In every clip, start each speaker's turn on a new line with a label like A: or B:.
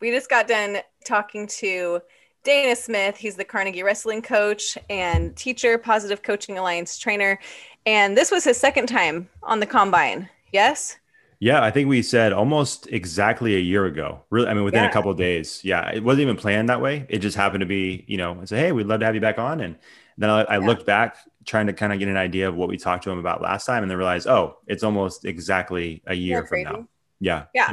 A: we just got done talking to Dana Smith. He's the Carnegie wrestling coach and teacher, Positive Coaching Alliance trainer. And this was his second time on the combine. Yes?
B: Yeah, I think we said almost exactly a year ago. Really, I mean, within yeah. a couple days. Yeah, it wasn't even planned that way. It just happened to be, you know, I said, hey, we'd love to have you back on. And then I, I yeah. looked back trying to kind of get an idea of what we talked to him about last time and then realized, oh, it's almost exactly a year from now. Yeah.
A: Yeah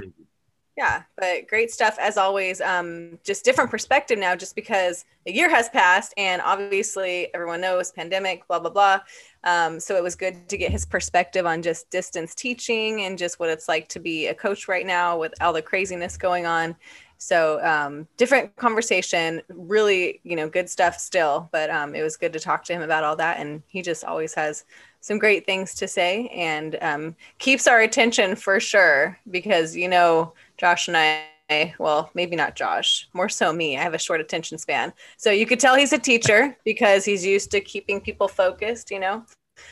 A: yeah but great stuff as always. Um, just different perspective now just because a year has passed and obviously everyone knows pandemic blah blah blah. Um, so it was good to get his perspective on just distance teaching and just what it's like to be a coach right now with all the craziness going on. So um, different conversation really you know good stuff still but um, it was good to talk to him about all that and he just always has some great things to say and um, keeps our attention for sure because you know Josh and I, well, maybe not Josh, more so me. I have a short attention span. So you could tell he's a teacher because he's used to keeping people focused, you know?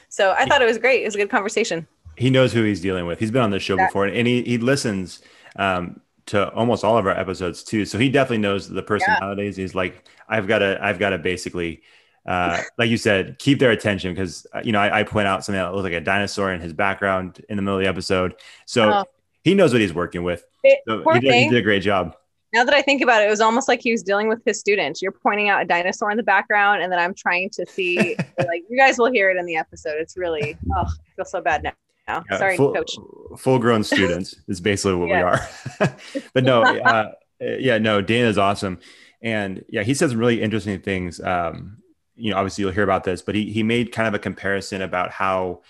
A: So I thought it was great. It was a good conversation.
B: He knows who he's dealing with. He's been on this show yeah. before and he, he listens um, to almost all of our episodes too. So he definitely knows the personalities. Yeah. He's like, I've got to, I've got to basically, uh, like you said, keep their attention because uh, you know I, I, point out something that looks like a dinosaur in his background in the middle of the episode. So oh he knows what he's working with. So he, did, he, did, a great job.
A: Now that I think about it, it was almost like he was dealing with his students. You're pointing out a dinosaur in the background, and then I'm trying to see. like you guys will hear it in the episode. It's really oh, I feel so bad now. Yeah, Sorry,
B: full,
A: coach.
B: Full grown students is basically what we are. but no, uh, yeah, no, Dana's awesome. And yeah, he says really interesting things. Um, you know, obviously you'll hear about this, but he he made kind of a comparison about how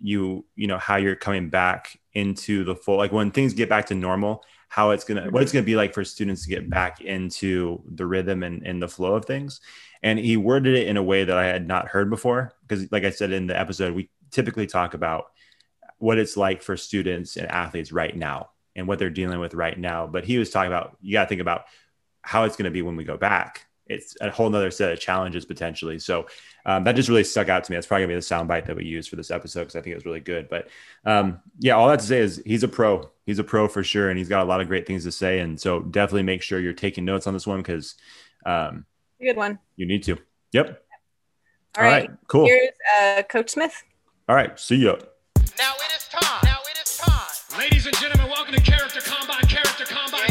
B: you you know how you're coming back into the full like when things get back to normal how it's gonna what it's gonna be like for students to get back into the rhythm and, and the flow of things. And he worded it in a way that i had not heard before because like i said in the episode we typically talk about what it's like for students and athletes right now and what they're dealing with right now. But he was talking about you got to think about how it's going to be when we go back it's a whole nother set of challenges potentially. So um, that just really stuck out to me. That's probably gonna be the soundbite that we use for this episode because I think it was really good. But um, yeah, all that to say is he's a pro. He's a pro for sure, and he's got a lot of great things to say. And so definitely make sure you're taking notes on this one because um,
A: good one.
B: You need to. Yep.
A: all, all right. right.
B: Cool.
A: Here's uh, Coach Smith.
B: All right. See ya.
C: Now it is time. Now it is time. Ladies and gentlemen, welcome to Character Combine. Character Combine.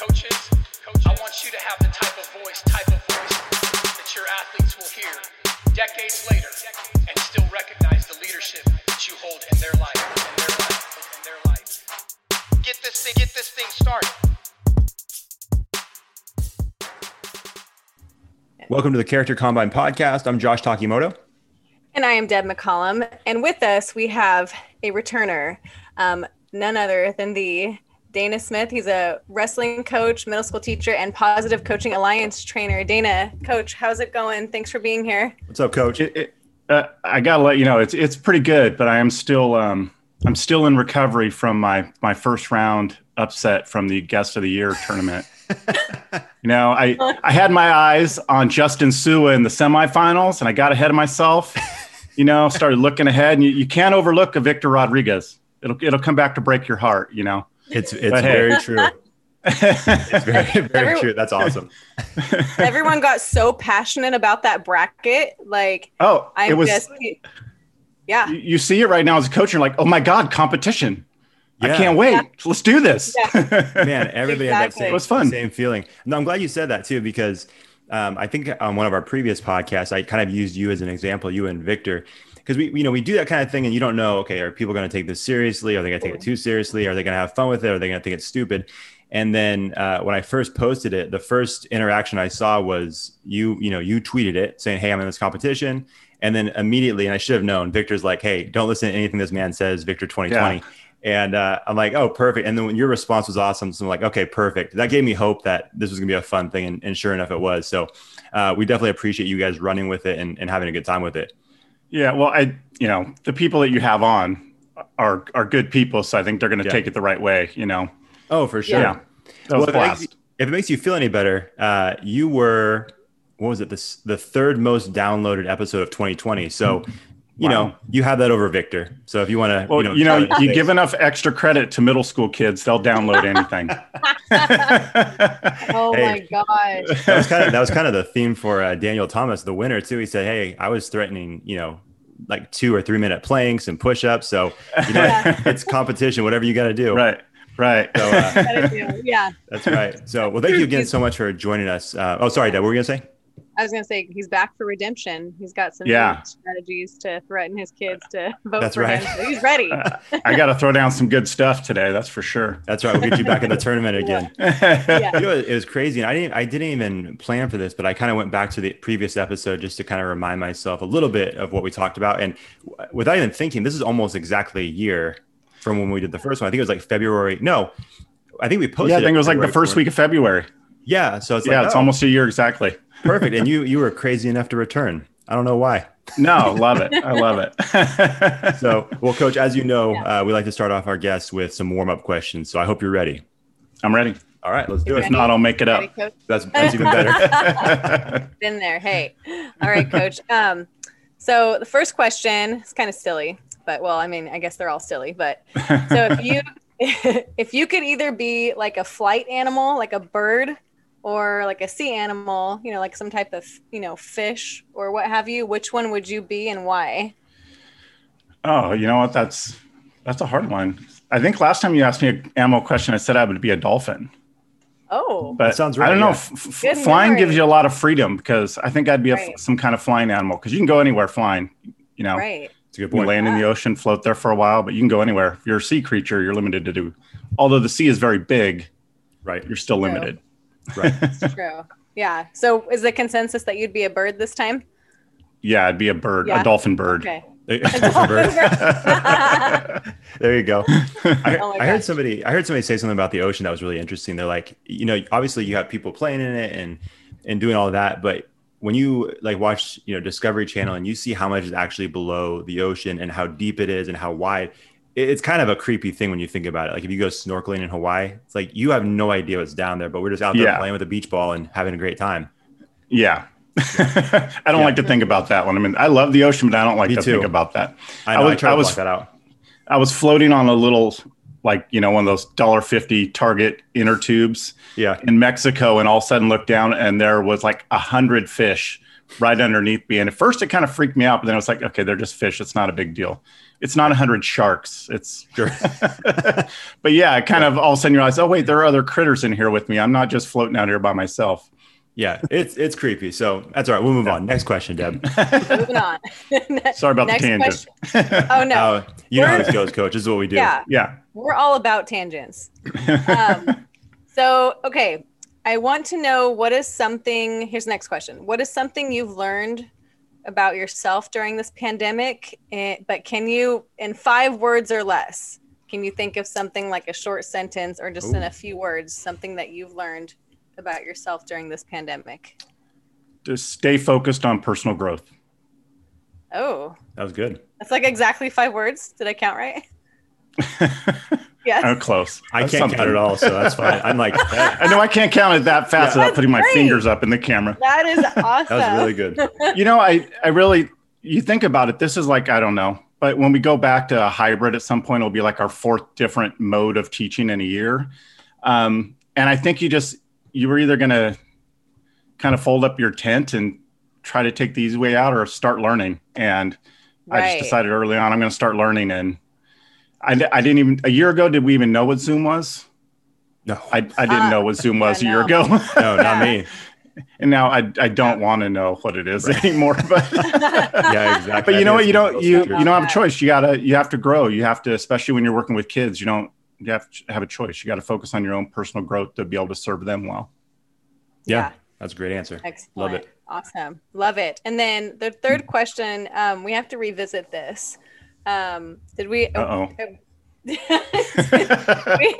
C: Coaches, coaches, I want you to have the type of voice, type of voice that your athletes will hear decades later and still recognize the leadership that you hold in their life, in their life, in their life. Get this thing, get this thing started.
B: Welcome to the Character Combine podcast. I'm Josh Takimoto.
A: And I am Deb McCollum. And with us, we have a returner, um, none other than the Dana Smith. He's a wrestling coach, middle school teacher, and Positive Coaching Alliance trainer. Dana, coach, how's it going? Thanks for being here.
B: What's up, coach? It, it,
D: uh, I gotta let you know it's it's pretty good, but I am still um, I'm still in recovery from my my first round upset from the Guest of the Year tournament. you know, I I had my eyes on Justin Sua in the semifinals, and I got ahead of myself. You know, started looking ahead, and you, you can't overlook a Victor Rodriguez. It'll it'll come back to break your heart. You know.
B: It's it's very true. it's very very true. That's awesome.
A: Everyone got so passionate about that bracket. Like,
D: oh, I'm it was, just,
A: yeah.
D: You see it right now as a coach. You're like, oh my god, competition. Yeah. I can't wait. Yeah. Let's do this.
B: Yeah. Man, everybody exactly. had that same,
D: it was fun.
B: same feeling. No, I'm glad you said that too, because um, I think on one of our previous podcasts, I kind of used you as an example, you and Victor, because we you know we do that kind of thing and you don't know okay are people going to take this seriously are they going to take it too seriously are they going to have fun with it are they going to think it's stupid and then uh, when i first posted it the first interaction i saw was you you know you tweeted it saying hey i'm in this competition and then immediately and i should have known victor's like hey don't listen to anything this man says victor 2020 yeah. And uh, I'm like, oh, perfect. And then when your response was awesome, so I'm like, okay, perfect. That gave me hope that this was gonna be a fun thing, and, and sure enough, it was. So uh, we definitely appreciate you guys running with it and, and having a good time with it.
D: Yeah, well, I you know the people that you have on are are good people, so I think they're going to yeah. take it the right way. You know.
B: Oh, for sure.
D: Yeah. That was
B: well, if, if it makes you feel any better, uh, you were what was it? This the third most downloaded episode of 2020. So you
D: Wow.
B: know, you have that over Victor. So if you want to,
D: Well,
B: you know,
D: you know, you
B: stay-
D: give enough extra credit to middle school kids, they'll download anything.
A: Oh
B: Hey.
A: my gosh.
B: that was kind of that was kind of the theme for uh, Daniel Thomas, the winner too. He said, "Hey, I was threatening, you know, like two or three minute planks and push ups. So you know,
A: Yeah.
B: it's competition. Whatever you got to do.
D: right, right.
B: So uh,
A: Yeah.
B: that's right. So well, thank you again so much for joining us. Uh, oh, sorry, Deb. What were you gonna say?
A: I was gonna say he's back for redemption. He's got some
D: Yeah.
A: strategies to threaten his kids to vote
B: That's
A: for
B: right.
A: him. So he's ready.
D: I got to throw down some good stuff today. That's for sure.
B: That's right. We'll get you back in the tournament again.
A: Yeah.
B: You know, it was crazy, and I didn't. I didn't even plan for this, but I kind of went back to the previous episode just to kind of remind myself a little bit of what we talked about, and w- without even thinking, this is almost exactly a year from when we did the first one. I think it was like February. No, I think we posted.
D: yeah, I think it was like the first
B: 4th.
D: week of February.
B: Yeah, so it's
D: yeah,
B: like
D: it's
B: oh,
D: almost a year exactly.
B: perfect, and you you were crazy enough to return. I don't know why.
D: No, love it. I love it.
B: So, well, Coach, as you know, uh, we like to start off our guests with some warm up questions. So I hope you're ready.
D: I'm ready.
B: All right, let's do it.
D: If not, I'll make it
A: Ready,
D: up.
A: coach?
B: That's that's even better.
A: Been there. Hey. All right, coach. Um, so the first question is kind of silly, but well, I mean, I guess they're all silly, but so if you if you could either be like a flight animal, like a bird, or like a sea animal, you know, like some type of, you know, fish or what have you, which one would you be and why?
D: Oh, you know what? That's that's a hard one. I think last time you asked me an animal question, I said I would be a dolphin.
A: Oh,
D: But
B: That sounds
D: really
B: I
D: don't know.
B: yeah.
D: f- f- flying gives you a lot of freedom because I think I'd be a f
A: Right.
D: some kind of flying animal because you can go anywhere flying. You know,
A: right.
B: It's a good
D: you can
B: point.
D: land in the ocean, float there for a while, but you can go anywhere. If you're a sea creature, you're limited to do. Although the sea is very big,
B: Right.
D: you're still
A: True.
D: limited.
B: Right.
A: True. Yeah. So is the consensus that you'd be a bird this time?
D: Yeah, I'd be a bird,
A: Yeah.
D: a dolphin bird.
A: Okay.
B: there you go. I,
A: Oh
B: I heard somebody. I heard somebody say something about the ocean that was really interesting. They're like, you know, obviously you have people playing in it and and doing all that, but when you like watch, you know, Discovery Channel and you see how much is actually below the ocean and how deep it is and how wide, it's kind of a creepy thing when you think about it. Like if you go snorkeling in Hawaii, it's like you have no idea what's down there, but we're just out there
D: Yeah.
B: playing with a beach ball and having a great time.
D: Yeah. I don't
B: Yeah.
D: like to think about that one. I mean, I love the ocean, but I don't like
B: Me
D: to
B: too.
D: think about that.
B: I,
D: I
B: know, I,
D: was-
B: try
D: I was-
B: that out.
D: I was floating on a little, like, you know, one of those dollar fifty Target inner tubes
B: Yeah.
D: in Mexico, and all of a sudden looked down and there was like a hundred fish right underneath me. And at first it kind of freaked me out, but then I was like, okay, they're just fish. It's not a big deal. It's not a hundred sharks. It's
B: Sure.
D: but yeah, it kind of all of a sudden you realize, oh wait, there are other critters in here with me. I'm not just floating out here by myself.
B: yeah. It's it's creepy. So that's all right. We'll move on. Next question, Deb.
A: Moving on.
D: Sorry about
A: Next
D: the tangent.
A: question. Oh no.
B: Uh, you know how this goes, coach. This is what we do.
A: yeah.
D: Yeah.
A: We're all about tangents. Um, so, okay, I want to know what is something. Here's the next question: What is something you've learned about yourself during this pandemic? Eh, but can you, in five words or less, can you think of something like a short sentence or just in a few words, something that you've learned about yourself during this pandemic?
D: Just stay focused on personal growth.
A: Oh,
B: That was good.
A: that's like exactly five words. Did I count right? Yes.
D: Oh, close.
B: I
D: That's
B: can't count
D: something.
B: it all, so that's fine. I'm like, that,
D: I know I can't count it that fast
B: Yeah.
D: without putting my
A: That's
D: fingers up in the camera.
A: That is awesome.
B: that was really good.
D: You know, I I really you think about it. This is like I don't know, but when we go back to a hybrid at some point, it'll be like our fourth different mode of teaching in a year. Um, and I think you just you were either going to kind of fold up your tent and try to take the easy way out, or start learning. And I just decided early on I'm going to start learning. And I, I didn't even a year ago. Did we even know what Zoom was?
B: No,
D: I, I didn't
A: Ah,
D: know what Zoom was
A: yeah,
D: a year
A: no.
D: ago.
B: no, not me.
D: and now I, I don't want to know what it is anymore. But
B: Yeah, exactly.
D: but you know what? You don't you you don't have a choice. You gotta you have to grow. You have to, especially when you're working with kids. You don't you have to have a choice. You got to focus on your own personal growth to be able to serve them well.
B: yeah, that's a great answer.
A: Excellent.
B: Love it.
A: Awesome. Love it. And then the third question, um, we have to revisit this. Um, did we?
D: Uh
A: we,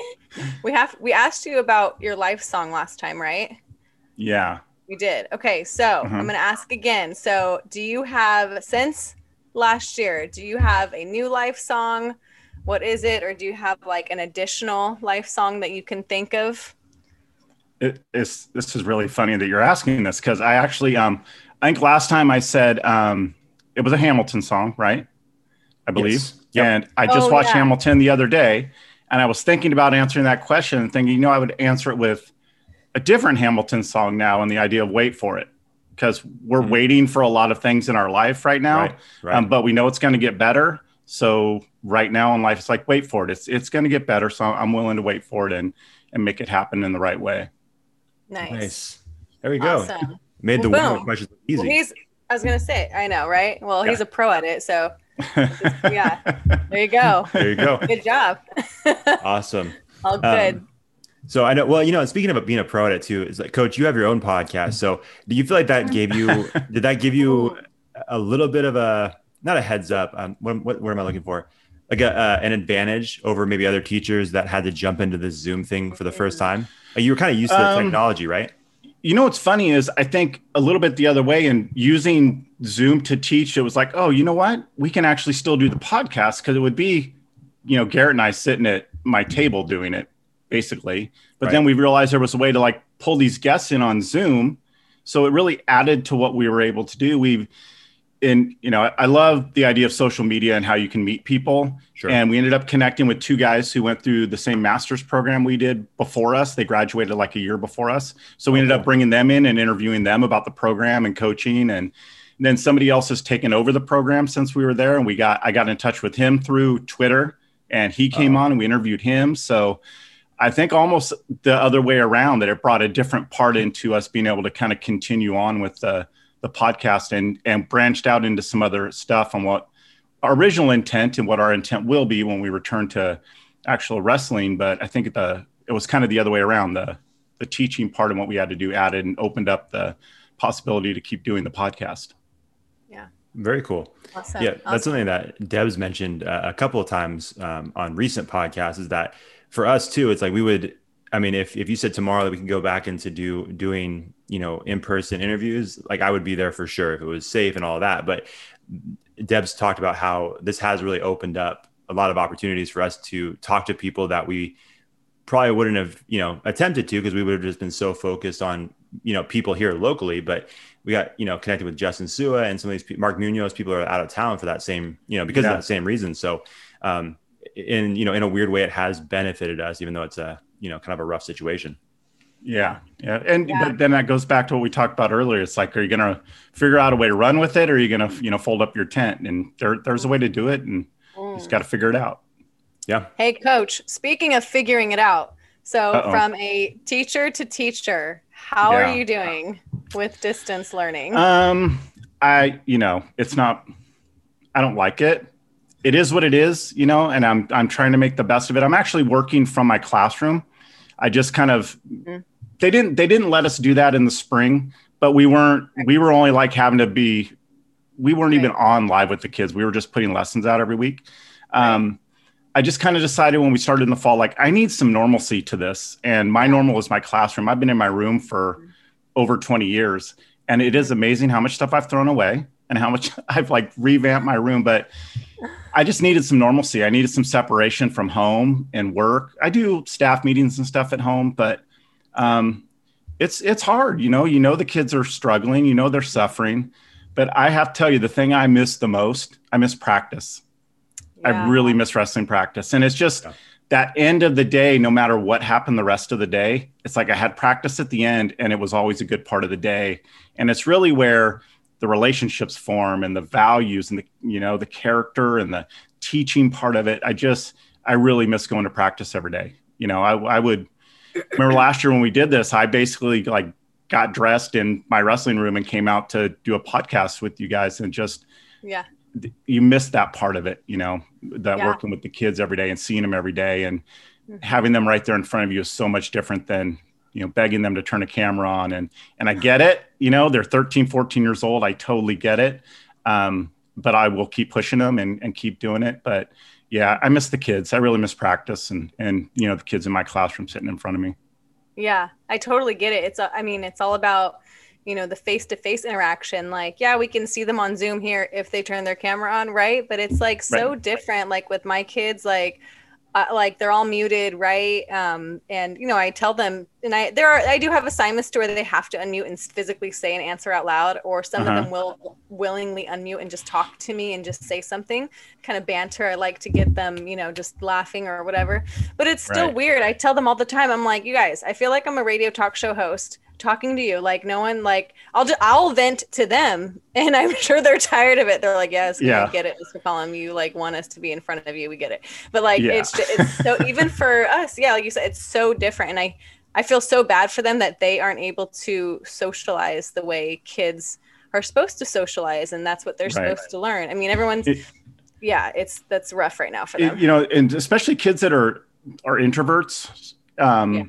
A: we have we asked you about your life song last time, right?
D: yeah.
A: We did. Okay, so
D: Mhm.
A: I'm going to ask again. So, do you have since last year? Do you have a new life song? What is it, or do you have like an additional life song that you can think of?
D: It, it's this is really funny that you're asking this because I actually um I think last time I said um it was a Hamilton song, right? I believe.
B: Yes. Yep.
D: And I just
A: Oh,
D: watched
A: yeah.
D: Hamilton the other day, and I was thinking about answering that question and thinking, you know, I would answer it with a different Hamilton song now, and the idea of wait for it, because we're
B: Mhm.
D: waiting for a lot of things in our life right now,
B: Right. Right.
D: Um, but we know it's going to get better. So right now in life, it's like wait for it. It's it's going to get better. So I'm willing to wait for it and and make it happen in the right way.
A: Nice.
B: nice. There we go.
A: Awesome.
B: Made the
A: Well,
B: one
A: boom.
B: question
A: Well,
B: easy.
A: he's. I was gonna say. I know, right? Well, he's a pro at it. So yeah. there you go.
B: there you go.
A: Good job.
B: awesome.
A: All good.
B: Um, So I know. Well, you know, speaking of being a pro at it too, is like, Coach, you have your own podcast. So do you feel like that gave you? did that give you a little bit of a not a heads up? Um, what, what, what am I looking for? Like a, uh, an advantage over maybe other teachers that had to jump into this Zoom thing for the first time. Like, you were kind of used to the
D: Um,
B: technology, right?
D: You know what's funny is I think a little bit the other way and using Zoom to teach, it was like, oh, you know what? We can actually still do the podcast because it would be, you know, Garrett and I sitting at my table doing it basically. But
B: Right.
D: then we realized there was a way to like pull these guests in on Zoom. So it really added to what we were able to do. We've, and you know, I- love the idea of social media and how you can meet people.
B: Sure.
D: And we ended up connecting with two guys who went through the same master's program we did before us. They graduated like a year before us. So we ended up bringing them in and interviewing them about the program and coaching. And then somebody else has taken over the program since we were there. And we got, I got in touch with him through Twitter and he came
B: Oh.
D: on and we interviewed him. So I think almost the other way around that it brought a different part into us being able to kind of continue on with the, the podcast and, and branched out into some other stuff on what our original intent and what our intent will be when we return to actual wrestling. But I think the it was kind of the other way around. The the teaching part and what we had to do added and opened up the possibility to keep doing the podcast. Yeah.
B: Very cool.
A: Awesome.
B: Yeah, that's something that Deb's mentioned uh, a couple of times um, on recent podcasts. Is that for us too? It's like we would. I mean, if if you said tomorrow that we can go back into do doing you know in person interviews, like I would be there for sure if it was safe and all that. But Deb's talked about how this has really opened up a lot of opportunities for us to talk to people that we probably wouldn't have you know attempted to because we would have just been so focused on you know people here locally but we got you know connected with Justin Sua and some of these pe- Mark Munoz people are out of town for that same you know because
D: Yeah.
B: of that same reason so um in you know in a weird way it has benefited us even though it's a you know kind of a rough situation
D: Yeah, yeah, and
A: Yeah.
D: but then that goes back to what we talked about earlier. It's like, are you going to figure out a way to run with it, or are you going to, you know, fold up your tent? And there, there's a way to do it, and you
A: Mm.
D: just got to figure it out.
B: yeah
A: Hey, coach, speaking of figuring it out, so
D: Uh-oh.
A: from a teacher to teacher, how
D: Yeah.
A: are you doing with distance learning?
D: Um, I, you know, it's not. I don't like it. It is what it is, you know, and I'm I'm trying to make the best of it. I'm actually working from my classroom. I just kind of
A: Mhm.
D: They didn't they didn't let us do that in the spring, but we weren't we were only like having to be we weren't even on live with the kids. We were just putting lessons out every week. Um, I just kind of decided when we started in the fall, like I need some normalcy to this, and my normal is my classroom. I've been in my room for over 20 years, and it is amazing how much stuff I've thrown away and how much I've like revamped my room. But I just needed some normalcy. I needed some separation from home and work. I do staff meetings and stuff at home, but um, it's it's hard. You know, you know the kids are struggling. You know they're suffering. But I have to tell you, the thing I miss the most, I miss practice. I really miss wrestling practice. And it's just
B: Yeah.
D: that end of the day, no matter what happened the rest of the day, it's like I had practice at the end and it was always a good part of the day. And it's really where the relationships form and the values and the, you know, the character and the teaching part of it. I just, I really miss going to practice every day. You know, I, I would remember last year when we did this, I basically like got dressed in my wrestling room and came out to do a podcast with you guys and just,
A: yeah.
D: you miss that part of it, you know, that
A: Yeah.
D: working with the kids every day and seeing them every day and
A: Mhm.
D: having them right there in front of you is so much different than, you know, begging them to turn a camera on. And, and I get it, you know, they're 13, 14 years old. I totally get it. Um, but I will keep pushing them and, and keep doing it. But yeah, I miss the kids. I really miss practice and, and, you know, the kids in my classroom sitting in front of me.
A: Yeah, I totally get it. It's, I mean, it's all about, you know, the face to face interaction. Like, yeah, we can see them on Zoom here if they turn their camera on, right? But it's like so different. Like with my kids, like, uh, like they're all muted, right? Um, and you know, I tell them, and I there are I do have assignments to where they have to unmute and physically say an answer out loud, or some
D: Uh-huh.
A: of them will willingly unmute and just talk to me and just say something, kind of banter. I like to get them, you know, just laughing or whatever. But it's still
D: Right.
A: weird. I tell them all the time. I'm like, you guys, I feel like I'm a radio talk show host talking to you like no one like i'll just i'll vent to them and i'm sure they're tired of it they're like yes
D: Yeah.
A: get it mr column you like want us to be in front of you we get it but like
D: Yeah.
A: it's it's so even for us yeah like you said it's so different and i i feel so bad for them that they aren't able to socialize the way kids are supposed to socialize and that's what they're
D: Right.
A: supposed to learn i mean everyone's
D: It-
A: yeah it's that's rough right now for
D: It-
A: them
D: you know, and especially kids that are are introverts. Um,
A: Yeah.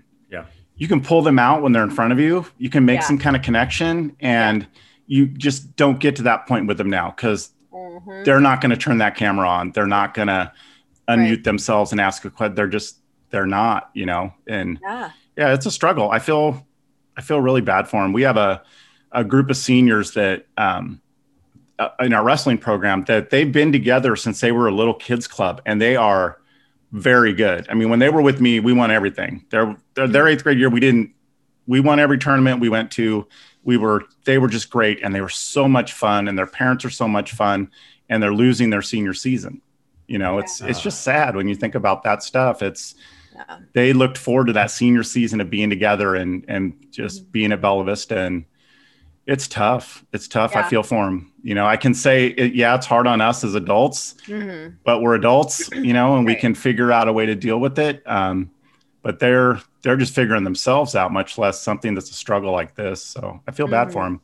B: Yeah.
D: you can pull them out when they're in front of you. You can make
A: Yeah.
D: some kind of connection, and you just don't get to that point with them now because
A: Mhm.
D: they're not going to turn that camera on. They're not going to unmute
A: Right.
D: themselves and ask a question. They're just they're not, you know. And
A: yeah
D: yeah, it's a struggle. I feel I feel really bad for them. We have a a group of seniors that um, uh, in our wrestling program that they've been together since they were a little kids club, and they are very good. I mean, when they were with me, we won everything. Their their, their eighth grade year, we didn't. We won every tournament we went to. We were they were just great, and they were so much fun, and their parents are so much fun, and they're losing their senior season. You know, it's it's just sad when you think about that stuff. It's
A: yeah
D: they looked forward to that senior season of being together and and just mm-hmm. being at Bella Vista and it's tough. It's tough. I feel for them. You know, I can say it, yeah, it's hard on us as adults,
A: hmm
D: but we're adults, you know, and we can figure out a way to deal with it. Um, but they're they're just figuring themselves out, much less something that's a struggle like this. So I feel bad for them.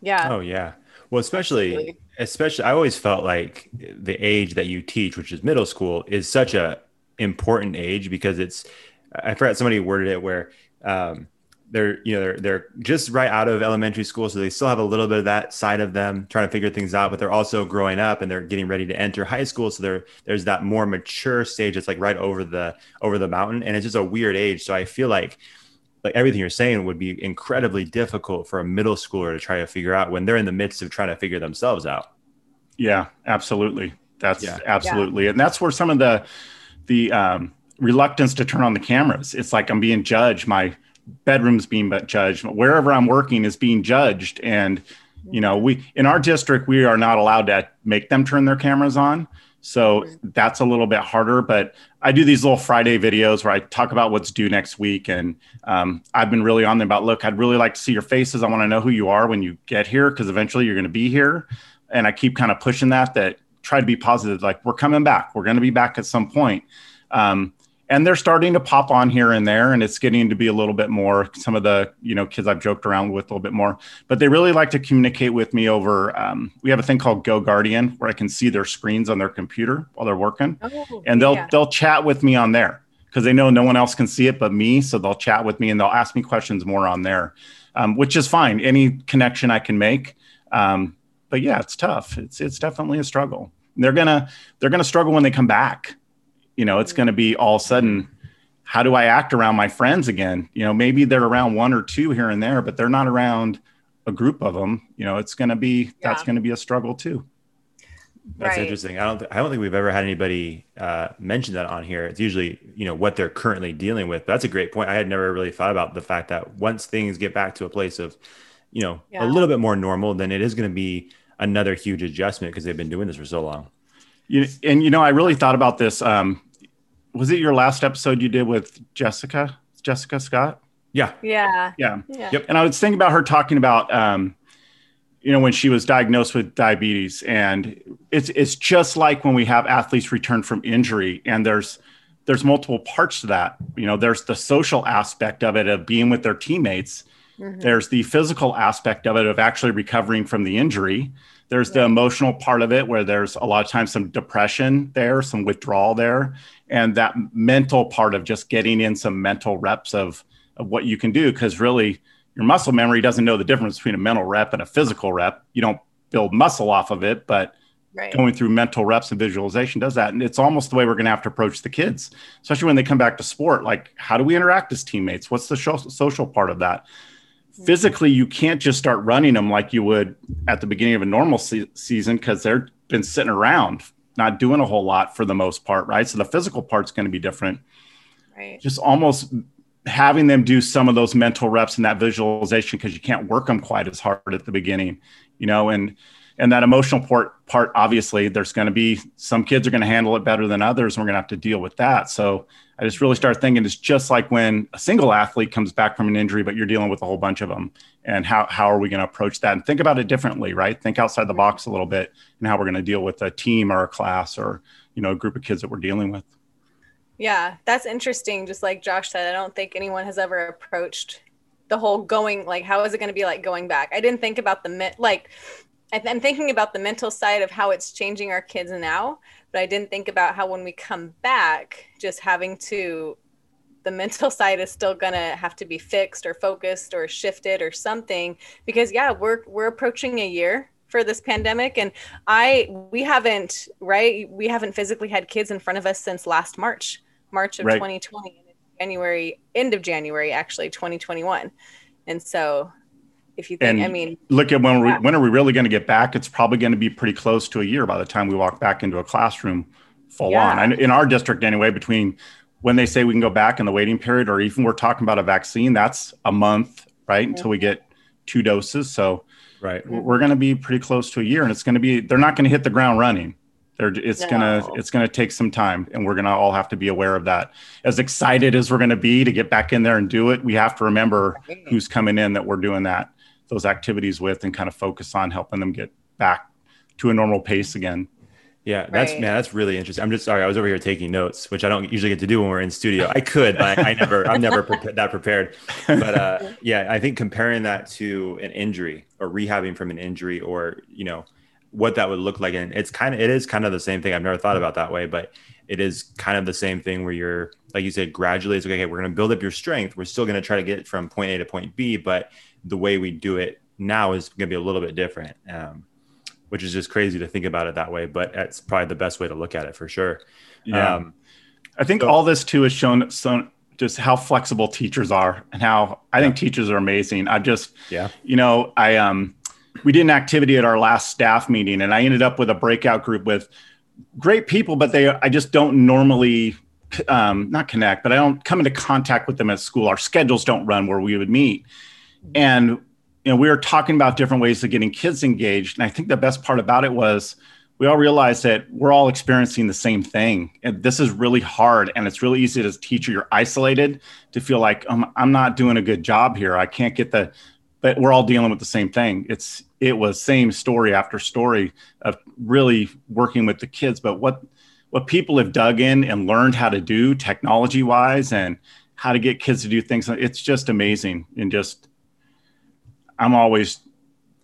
A: yeah
B: Oh yeah. Well, especially
A: Absolutely.
B: especially I always felt like the age that you teach, which is middle school, is such a important age because it's I forgot somebody worded it where um they're you know they're they're just right out of elementary school so they still have a little bit of that side of them trying to figure things out but they're also growing up and they're getting ready to enter high school so there there's that more mature stage that's like right over the over the mountain and it's just a weird age so i feel like like everything you're saying would be incredibly difficult for a middle schooler to try to figure out when they're in the midst of trying to figure themselves out
D: Yeah, absolutely. That's
B: Yeah.
D: absolutely, and that's where some of the the um, reluctance to turn on the cameras. It's like I'm being judged. My bedroom's being but judged. Wherever I'm working is being judged, and you know, we in our district we are not allowed to make them turn their cameras on. So that's a little bit harder. But I do these little Friday videos where I talk about what's due next week, and um, I've been really on them about. Look, I'd really like to see your faces. I want to know who you are when you get here because eventually you're going to be here and I keep kind of pushing that that try to be positive like we're coming back we're going to be back at some point um, and they're starting to pop on here and there and it's getting to be a little bit more some of the you know kids i've joked around with a little bit more. But they really like to communicate with me over um, we have a thing called GoGuardian where i can see their screens on their computer while they're working.
A: Oh,
D: and they'll
A: yeah.
D: they'll chat with me on there because they know no one else can see it but me so they'll chat with me and they'll ask me questions more on there um, which is fine. Any connection i can make um, but yeah it's tough. It's it's definitely a struggle. They're gonna they're gonna struggle when they come back you know it's gonna be all of a sudden how do i act around my friends again you know maybe they're around one or two here and there but they're not around a group of them you know it's gonna be that's gonna be a struggle too
B: That's
A: Right.
B: interesting. I don't. Th- I don't think we've ever had anybody uh, mention that on here. It's usually you know what they're currently dealing with. But that's a great point. I had never really thought about the fact that once things get back to a place of, you know,
A: Yeah.
B: a little bit more normal, then it is going to be another huge adjustment because they've been doing this for so long.
D: You, and you know, I really thought about this. Um, was it your last episode you did with Jessica? Jessica Scott?
B: Yeah.
A: yeah
D: Yeah.
A: yeah
B: Yep.
D: And I was thinking about her talking about, um, you know, when she was diagnosed with diabetes, and it's it's just like when we have athletes return from injury, and there's there's multiple parts to that. You know, there's the social aspect of it of being with their teammates.
A: Mhm.
D: There's the physical aspect of it of actually recovering from the injury. There's the emotional part of it where there's a lot of times some depression there, some withdrawal there, and that mental part of just getting in some mental reps of, of what you can do. Because really, your muscle memory doesn't know the difference between a mental rep and a physical rep. You don't build muscle off of it, but
A: right
D: going through mental reps and visualization does that. And it's almost the way we're going to have to approach the kids, especially when they come back to sport. Like, how do we interact as teammates? What's the social part of that? Mm-hmm. Physically, you can't just start running them like you would at the beginning of a normal se- season because they've been sitting around. Not doing a whole lot for the most part, right? So the physical part's going to be different.
A: Right.
D: Just almost having them do some of those mental reps and that visualization because you can't work them quite as hard at the beginning, you know, and and that emotional part part obviously there's going to be some kids are going to handle it better than others and we're going to have to deal with that. So i just really started thinking it's just like when a single athlete comes back from an injury but you're dealing with a whole bunch of them and how, how are we going to approach that? And think about it differently right? Think outside the box a little bit and how we're going to deal with a team or a class or you know a group of kids that we're dealing with.
A: Yeah that's interesting. Just like josh said i don't think anyone has ever approached the whole going like how is it going to be like going back? I didn't think about the like I'm thinking about the mental side of how it's changing our kids now, but I didn't think about how when we come back, just having to, the mental side is still gonna have to be fixed or focused or shifted or something. Because yeah, we're we're approaching a year for this pandemic, and I we haven't right we haven't physically had kids in front of us since last March, March of right. 2020, January end of January actually 2021, and so if you think and i mean
D: look at when yeah. we when are we really going to get back it's probably going to be pretty close to a year by the time we walk back into a classroom full yeah. on in our district anyway between when they say we can go back in the waiting period or even we're talking about a vaccine that's a month right mm-hmm. until we get two doses so
B: right
D: mm-hmm. we're going to be pretty close to a year and it's going to be they're not going to hit the ground running they're, it's no. gonna it's gonna take some time and we're gonna all have to be aware of that as excited as we're gonna be to get back in there and do it we have to remember who's coming in that we're doing that those activities with and kind of focus on helping them get back to a normal pace again.
B: Yeah, that's right. man, that's really interesting. I'm just sorry, I was over here taking notes, which I don't usually get to do when we're in studio. I could, but I, I never, I'm never pre- that prepared. But uh, yeah, I think comparing that to an injury or rehabbing from an injury, or you know, what that would look like, and it's kind of, it is kind of the same thing. I've never thought about that way, but it is kind of the same thing where you're, like you said, gradually. It's okay. We're going to build up your strength. We're still going to try to get from point A to point B, but the way we do it now is going to be a little bit different, um, which is just crazy to think about it that way. But that's probably the best way to look at it for sure.
D: Yeah. Um, I think so, all this too has shown so just how flexible teachers are and how I think teachers are amazing. I just,
B: yeah,
D: you know, I, um, we did an activity at our last staff meeting and I ended up with a breakout group with great people, but they, I just don't normally, um, not connect, but I don't come into contact with them at school. Our schedules don't run where we would meet. And you know, we were talking about different ways of getting kids engaged. And I think the best part about it was we all realized that we're all experiencing the same thing. And this is really hard. And it's really easy as a teacher, you're isolated to feel like um, I'm not doing a good job here. I can't get the, but we're all dealing with the same thing. It's, it was same story after story of really working with the kids. But what, what people have dug in and learned how to do technology wise and how to get kids to do things, it's just amazing. And just, I'm always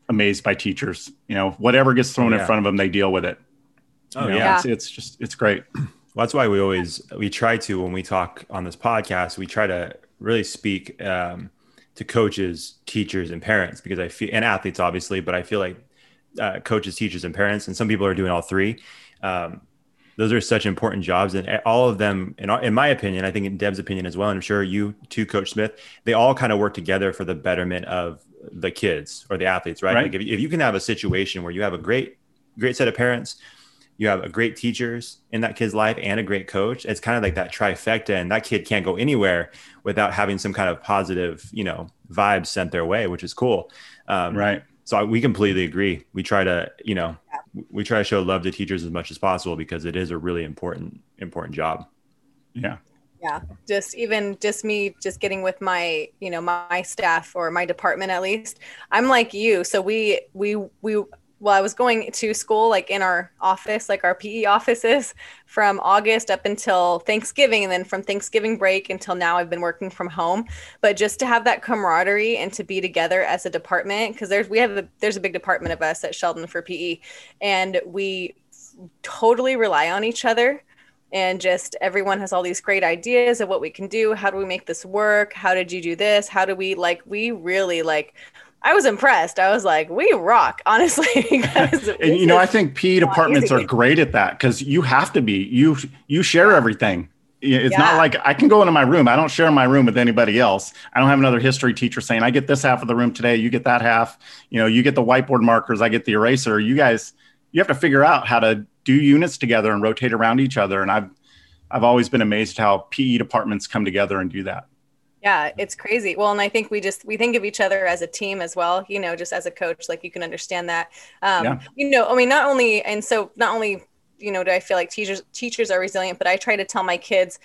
D: amazed by teachers. You know, whatever gets thrown yeah. in front of them, they deal with it.
B: Oh you know, yeah,
D: it's, it's, just it's great.
B: Well, that's why we always we try to when we talk on this podcast, we try to really speak um, to coaches, teachers, and parents because I feel and athletes obviously, but I feel like uh, coaches, teachers, and parents, and some people are doing all three. Um, those are such important jobs, and all of them, in, in my opinion, I think in Deb's opinion as well, and I'm sure you too, Coach Smith, they all kind of work together for the betterment of the kids or the athletes, right? right. Like if, if you can have a situation where you have a great, great set of parents, you have a great teachers in that kid's life and a great coach. It's kind of like that trifecta, and that kid can't go anywhere without having some kind of positive, you know, vibes sent their way, which is cool.
D: Um, right.
B: So we completely agree. We try to, you know, yeah. we try to show love to teachers as much as possible because it is a really important, important job.
D: Yeah
A: yeah just even just me just getting with my you know my staff or my department at least i'm like you. So we we we well i was going to school like in our office like our pe offices from august up until thanksgiving and then from thanksgiving break until now i've been working from home. But just to have that camaraderie and to be together as a department because there's we have a there's a big department of us at sheldon for pe and we totally rely on each other and just everyone has all these great ideas of what we can do how do we make this work how did you do this how do we like we really like I was impressed. I was like, "We rock!" Honestly,
D: and you know, I think PE departments easy. are great at that because you have to be. You you share everything. It's yeah. not like I can go into my room. I don't share my room with anybody else. I don't have another history teacher saying, "I get this half of the room today. You get that half." You know, you get the whiteboard markers. I get the eraser. You guys, you have to figure out how to do units together and rotate around each other. And I've I've always been amazed how PE departments come together and do that.
A: Yeah, it's crazy. Well, and I think we just we think of each other as a team as well. You know, just as a coach, like you can understand that. Um, yeah. You know, I mean, not only and so not only you know do I feel like teachers teachers are resilient, but I try to tell my kids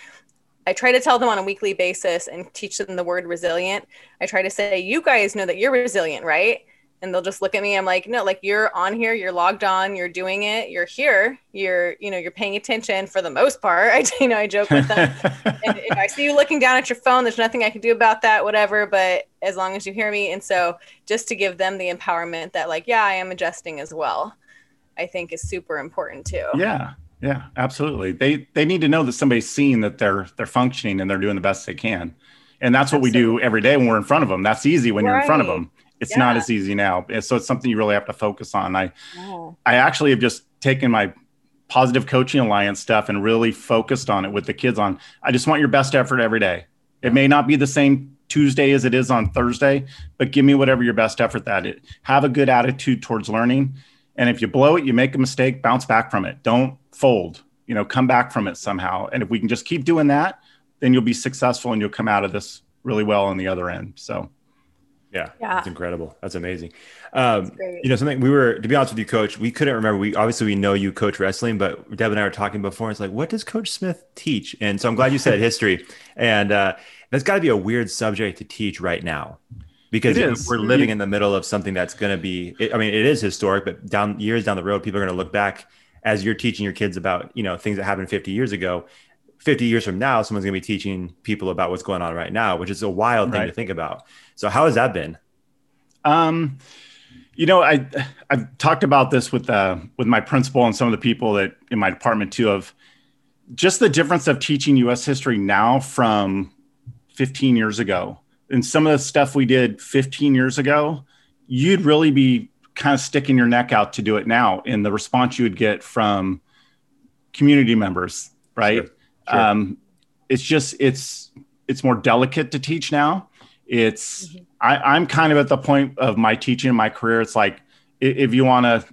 A: I try to tell them on a weekly basis and teach them the word resilient. I try to say, you guys know that you're resilient, right? And they'll just look at me. I'm like, no, like you're on here, you're logged on, you're doing it, you're here, you're, you know, you're paying attention for the most part. I, you know, I joke with them. and if I see you looking down at your phone, there's nothing I can do about that, whatever. But as long as you hear me. And so just to give them the empowerment that, like, yeah, I am adjusting as well, I think is super important too.
D: Yeah. Yeah, absolutely. They they need to know that somebody's seeing that they're they're functioning and they're doing the best they can. And that's what absolutely. we do every day when we're in front of them. That's easy when right. you're in front of them. It's yeah. not as easy now. So it's something you really have to focus on. I. I actually have just taken my positive coaching alliance stuff and really focused on it with the kids on I just want your best effort every day. It may not be the same Tuesday as it is on Thursday, but give me whatever your best effort that it. Have a good attitude towards learning. And if you blow it, you make a mistake, bounce back from it. Don't fold, you know, come back from it somehow. And if we can just keep doing that, then you'll be successful and you'll come out of this really well on the other end. So,
B: yeah, yeah. that's incredible. That's amazing. Um, that's you know, something we were, to be honest with you, coach, we couldn't remember. We obviously we know you coach wrestling, but Deb and I were talking before. It's like, what does Coach Smith teach? And so I'm glad you said history. And uh, that's got to be a weird subject to teach right now because we're living in the middle of something that's going to be. I mean, it is historic, but down years down the road, people are going to look back as you're teaching your kids about you know things that happened 50 years ago 50 years from now someone's going to be teaching people about what's going on right now which is a wild thing right. to think about so how has that been
D: um you know i i've talked about this with uh with my principal and some of the people that in my department too of just the difference of teaching us history now from 15 years ago and some of the stuff we did 15 years ago you'd really be kind of sticking your neck out to do it now and the response you would get from community members right sure. Sure. Um, it's just it's it's more delicate to teach now it's mm-hmm. I, i'm kind of at the point of my teaching my career it's like if you want to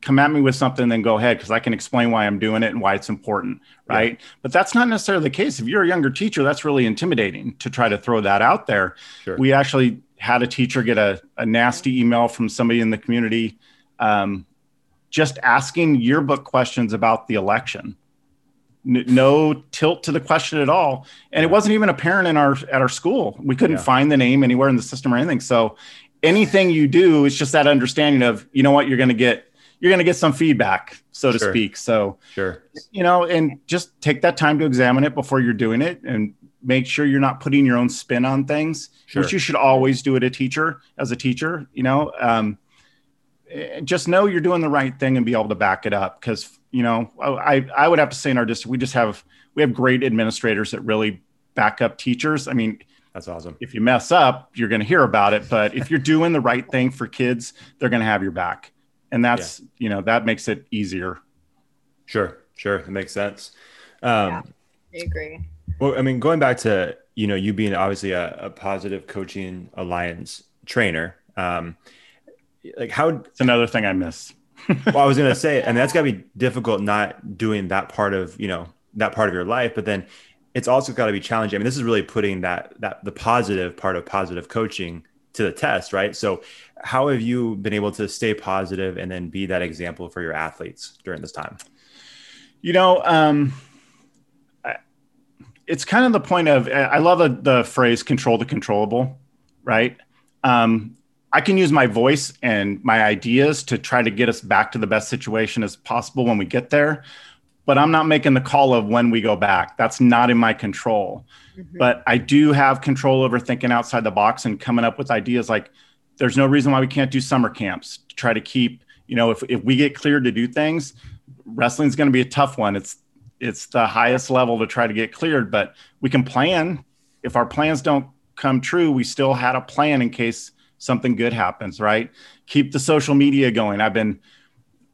D: come at me with something then go ahead because i can explain why i'm doing it and why it's important right yeah. but that's not necessarily the case if you're a younger teacher that's really intimidating to try to throw that out there sure. we actually had a teacher get a, a nasty email from somebody in the community um, just asking yearbook questions about the election. No tilt to the question at all, and it wasn't even apparent in our at our school. We couldn't yeah. find the name anywhere in the system or anything. So anything you do is just that understanding of you know what you're going to get you're going to get some feedback so to sure. speak so
B: sure
D: you know and just take that time to examine it before you're doing it and make sure you're not putting your own spin on things, sure. which you should always do at a teacher as a teacher, you know, um, just know you're doing the right thing and be able to back it up. Cause you know, I, I would have to say in our district, we just have, we have great administrators that really back up teachers. I mean,
B: that's awesome.
D: If you mess up, you're going to hear about it, but if you're doing the right thing for kids, they're going to have your back. And that's, yeah. you know, that makes it easier.
B: Sure. Sure. It makes sense. Um,
A: yeah, I agree.
B: Well, I mean, going back to you know you being obviously a, a positive coaching alliance trainer, um, like how
D: it's another thing I miss.
B: well, I was gonna say, and that's gotta be difficult not doing that part of you know that part of your life, but then it's also got to be challenging. I mean, this is really putting that that the positive part of positive coaching to the test, right? So, how have you been able to stay positive and then be that example for your athletes during this time?
D: You know, um, it's kind of the point of I love a, the phrase "control the controllable," right? Um, I can use my voice and my ideas to try to get us back to the best situation as possible when we get there, but I'm not making the call of when we go back. That's not in my control. Mm-hmm. But I do have control over thinking outside the box and coming up with ideas like there's no reason why we can't do summer camps to try to keep, you know, if, if we get cleared to do things, wrestling's going to be a tough one. It's it's the highest level to try to get cleared, but we can plan. If our plans don't come true, we still had a plan in case something good happens, right? Keep the social media going. I've been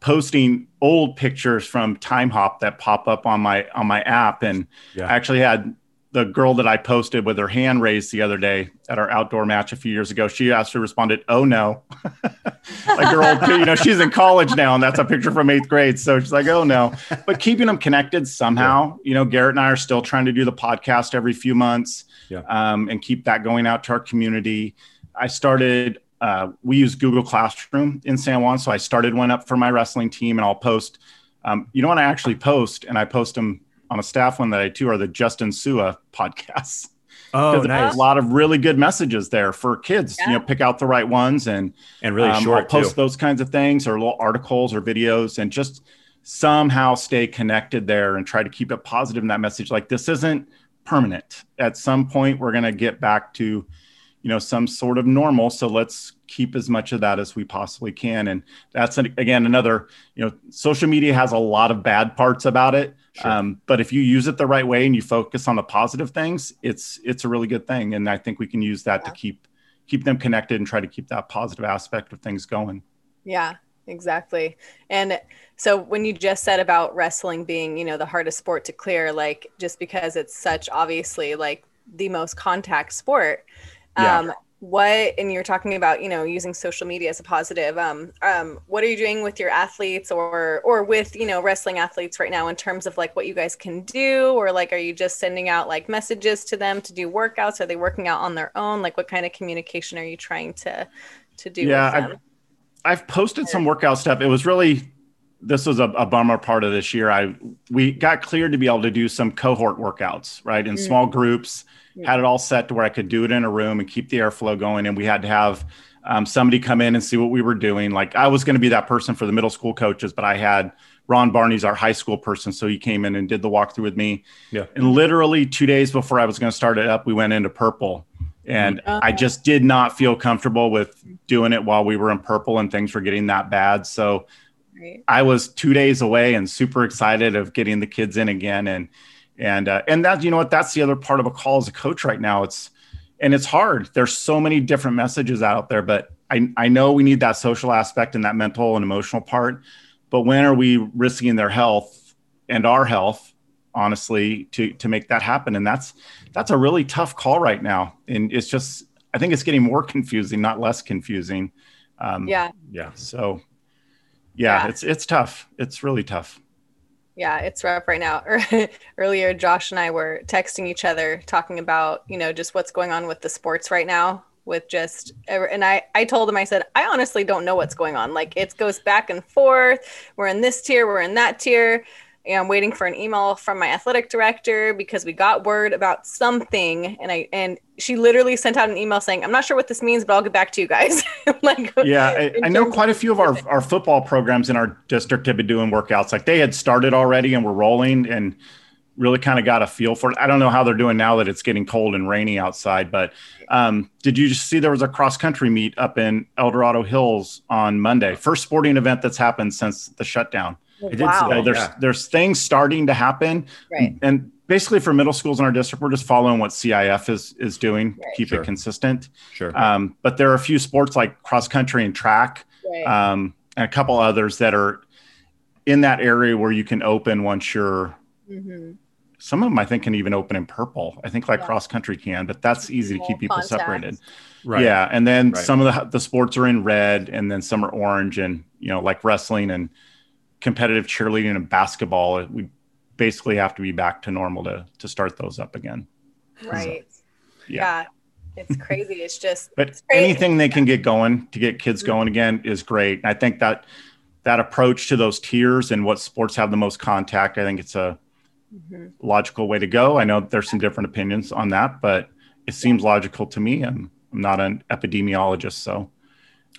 D: posting old pictures from Timehop that pop up on my on my app and yeah. I actually had the girl that I posted with her hand raised the other day at our outdoor match a few years ago, she actually responded, "Oh no," like girl, you know, she's in college now, and that's a picture from eighth grade. So she's like, "Oh no," but keeping them connected somehow. You know, Garrett and I are still trying to do the podcast every few months,
B: Yeah.
D: um, and keep that going out to our community. I started. Uh, we use Google Classroom in San Juan, so I started one up for my wrestling team, and I'll post. Um, you know what I actually post, and I post them on a staff one that I do are the Justin Sua podcasts.
B: Oh,
D: there's
B: nice.
D: a lot of really good messages there for kids. You know, pick out the right ones and
B: And really
D: um,
B: short
D: I'll post
B: too.
D: those kinds of things or little articles or videos and just somehow stay connected there and try to keep it positive in that message. Like this isn't permanent. At some point, we're going to get back to, you know, some sort of normal. So let's keep as much of that as we possibly can. And that's an, again another, you know, social media has a lot of bad parts about it.
B: Sure.
D: Um, but if you use it the right way and you focus on the positive things, it's it's a really good thing. And I think we can use that to keep keep them connected and try to keep that positive aspect of things going.
A: Yeah, exactly. And so when you just said about wrestling being, you know, the hardest sport to clear, like just because it's such obviously like the most contact sport.
D: Yeah.
A: Um, what and you're talking about, you know, using social media as a positive. Um, um, what are you doing with your athletes or or with, you know, wrestling athletes right now in terms of like what you guys can do? Or like are you just sending out like messages to them to do workouts? Are they working out on their own? Like what kind of communication are you trying to to do
D: Yeah, I've- I've posted some workout stuff. It was really this was a, a bummer part of this year. I we got cleared to be able to do some cohort workouts, right, in
A: Mm.
D: small groups.
A: Yeah.
D: Had it all set to where I could do it in a room and keep the airflow going. And we had to have um, somebody come in and see what we were doing. Like I was going to be that person for the middle school coaches, but I had Ron Barney's our high school person, so he came in and did the walkthrough with me.
B: Yeah.
D: And literally two days before I was going to start it up, we went into purple. And
A: Oh.
D: I just did not feel comfortable with doing it while we were in purple and things were getting that bad. So
A: Right.
D: I was two days away and super excited of getting the kids in again. And and uh, and that you know what that's the other part of a call as a coach right now. It's and it's hard. There's so many different messages out there, but I I know we need that social aspect and that mental and emotional part. But when are we risking their health and our health, honestly, to to make that happen? And that's that's a really tough call right now. And it's just I think it's getting more confusing, not less confusing. Um,
A: Yeah.
B: Yeah.
D: So, yeah,
A: Yeah.
D: it's it's tough. It's really tough.
A: Yeah, it's rough right now. Earlier, Josh and I were texting each other, talking about you know just what's going on with the sports right now. With just, and I I told him I said I honestly don't know what's going on. Like it goes back and forth. We're in this tier, we're in that tier. And I'm waiting for an email from my athletic director because we got word about something, and I and she literally sent out an email saying, "I'm not sure what this means, but I'll get back to you guys." like,
D: Yeah, I, I know quite a few of our, our football programs in our district have been doing workouts. Like they had started already and were rolling and really kind of got a feel for it. I don't know how they're doing now that it's getting cold and rainy outside, but um, did you just see there was a cross country meet up in El Dorado Hills on Monday? First sporting event that's happened since the shutdown.
B: I did
A: wow.
B: see that.
D: there's
B: yeah.
D: there's things starting to happen,
A: Right.
D: and basically for middle schools in our district, we're just following what CIF is is doing,
A: Right.
D: keep
B: Sure.
D: it consistent.
B: Sure.
D: Um, but there are a few sports like cross country and track,
A: Right.
D: um, and a couple others that are in that area where you can open once you're.
A: Mhm.
D: Some of them I think can even open in purple. I think like
A: Yeah.
D: cross country can, but that's easy to keep people
A: contact.
D: separated.
B: right.
D: Yeah, and then
B: Right.
D: some of the the sports are in red, and then some are orange, and you know like wrestling and competitive cheerleading and basketball. We basically have to be back to normal to to start those up again.
A: Right.
D: Yeah.
A: Yeah. It's crazy. It's just
D: But
A: it's great.
D: anything they can get going to get kids
A: Mhm.
D: going again is great. And I think that that approach to those tiers and what sports have the most contact, I think it's a
A: Mhm.
D: logical way to go. I know there's some different opinions on that, but it seems logical to me. I'm, I'm not an epidemiologist, so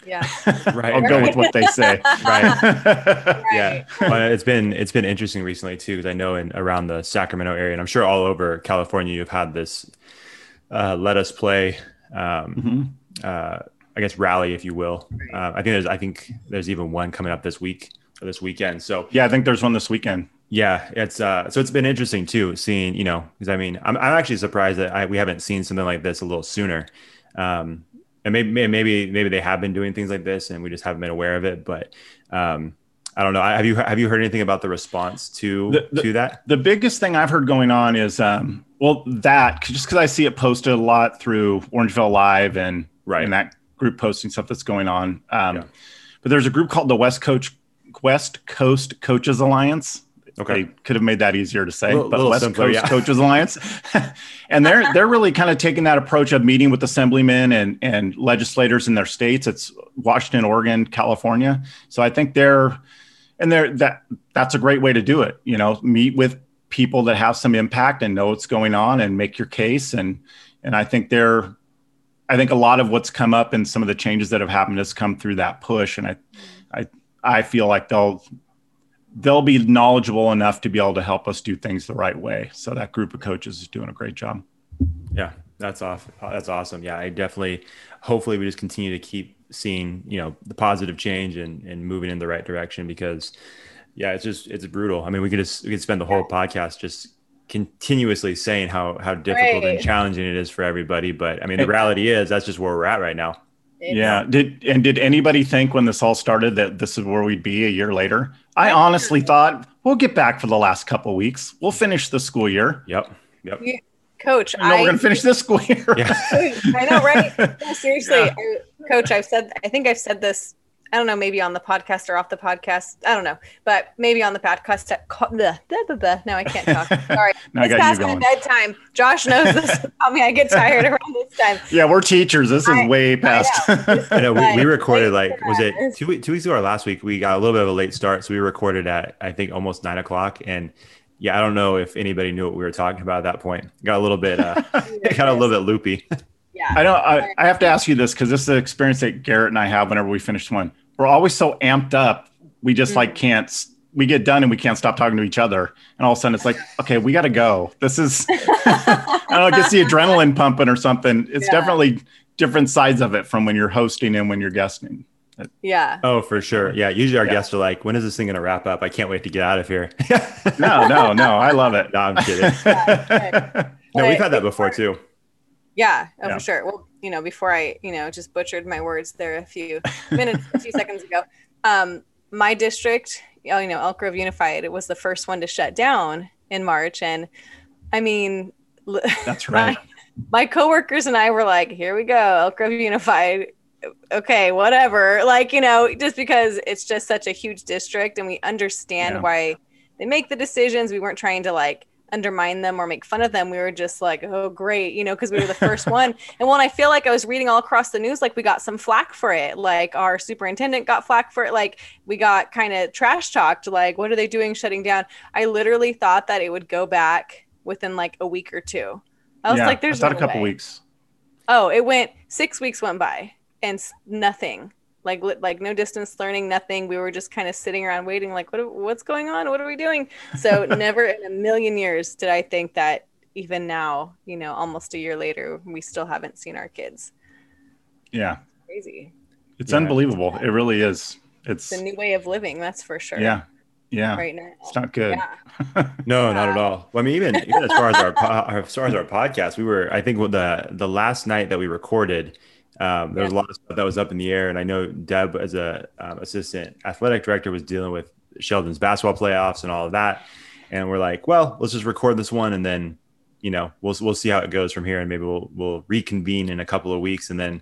A: Yeah.
B: Right.
D: I'll go with what they say.
B: Right.
A: Right.
B: yeah Well, it's been it's been interesting recently too because i know in around the sacramento area and i'm sure all over california you've had this uh, let us play um,
D: Mhm.
B: uh, i guess rally if you will uh, i think there's i think there's even one coming up this week or this weekend so
D: Yeah, I think there's one this weekend.
B: yeah it's uh so it's been interesting too seeing you know because i mean I'm, I'm actually surprised that I, we haven't seen something like this a little sooner um and maybe maybe maybe they have been doing things like this and we just haven't been aware of it but um i don't know have you have you heard anything about the response to
D: The- the-
B: to that
D: The biggest thing I've heard going on is um, Well, that just because I see it posted a lot through Orangevale Live and
B: Right.
D: and that group posting stuff that's going on. Um,
B: Yeah.
D: But there's a group called the West Coach West Coast Coaches Alliance.
B: Okay.
D: They could have made that easier to say,
B: Little-
D: but West
B: simpler,
D: Coast
B: yeah.
D: Coaches Alliance, and they're they're really kind of taking that approach of meeting with assemblymen and and legislators in their states. It's Washington, Oregon, California. So I think they're and they're that that's a great way to do it. You know, meet with people that have some impact and know what's going on and make your case and and I think they're I think a lot of what's come up and some of the changes that have happened has come through that push and I I I feel like they'll they'll be knowledgeable enough to be able to help us do things the right way. So that group of coaches is doing a great job.
B: Yeah, that's off. Uh, that's awesome. Yeah, I definitely. Hopefully, we just continue to keep seeing you know the positive change and and moving in the right direction because yeah, it's just it's brutal. I mean, we could just we could spend the whole podcast just continuously saying how how difficult
A: Right.
B: and challenging it is for everybody. But I mean, the reality is that's just where we're at right now.
D: Yeah. Did and did anybody think when this all started that this is where we'd be a year later? I honestly thought we'll get back for the last couple of weeks. We'll finish the school year.
B: Yep. Yep.
A: You- Coach,
D: I know
A: I,
D: we're gonna finish this school year.
B: Yeah.
A: I know, right? No, seriously,
D: Yeah.
A: I, Coach, I've said, I think I've said this. I don't know, maybe on the podcast or off the podcast. I don't know, but maybe on the podcast. At, co- bleh, blah, blah, blah. Now I can't talk. Sorry,
D: Now I
A: it's
D: you
A: past my bedtime. Josh knows this about me. I get tired around this time.
D: Yeah, we're teachers. This is way past.
B: I know we, we recorded like was it two week- two weeks ago or last week? We got a little bit of a late start, so we recorded at I think almost nine o'clock. And yeah, I don't know if anybody knew what we were talking about at that point. Got a little bit, uh, got a little bit loopy.
A: Yeah.
D: I don't. I, I have to ask you this because this is an experience that Garrett and I have whenever we finish one. We're always so amped up. We just like mm-hmm. can't. We get done and we can't stop talking to each other. And all of a sudden, it's like, okay, we got to go. This is. I don't know. It gets the adrenaline pumping or something. It's
A: Yeah.
D: definitely different sides of it from when you're hosting and when you're guesting.
A: Yeah.
B: Oh, for sure. Yeah. Usually our
D: Yeah.
B: guests are like, when is this thing going to wrap up? I can't wait to get out of here.
D: No, no, no. I love it.
B: no, I'm kidding. No, we've had that before too.
A: Yeah, oh,
D: Yeah.
A: for sure. Well, you know, before I, you know, just butchered my words there a few minutes, a few seconds ago. Um, my district, oh, you know, Elk Grove Unified, it was the first one to shut down in March, and I mean,
D: That's right.
A: my, my coworkers and I were like, "Here we go, Elk Grove Unified." Okay, whatever. Like, you know, just because it's just such a huge district, and we understand
D: Yeah.
A: why they make the decisions. We weren't trying to like undermine them or make fun of them. We were just like, oh, great, you know, because we were the first one. And when I feel like I was reading all across the news, like we got some flack for it. Like our superintendent got flack for it. Like we got kind of trash talked. Like, what are they doing shutting down? I literally thought that it would go back within like a week or two. I was
D: yeah,
A: like, there's
D: I thought
A: no
D: a couple
A: way.
D: weeks.
A: Oh, it went six weeks went by and nothing. Like li- like no distance learning, nothing. We were just kind of sitting around waiting. Like what what's going on? What are we doing? So never in a million years did I think that even now, you know, almost a year later, we still haven't seen our kids.
D: Yeah,
A: Crazy.
D: it's
B: Yeah.
D: unbelievable. It really is. It's
A: It's a new way of living, that's for sure.
D: yeah, yeah.
A: Right now.
D: It's not good.
A: Yeah.
B: No, not at all. Well, I mean, even even as far as our po- as far as our podcast, we were. I think the the last night that we recorded, um, there was a lot of stuff that was up in the air, and I know Deb, as a um, assistant athletic director, was dealing with Sheldon's basketball playoffs and all of that. And we're like, well, let's just record this one, and then you know we'll we'll see how it goes from here, and maybe we'll we'll reconvene in a couple of weeks, and then.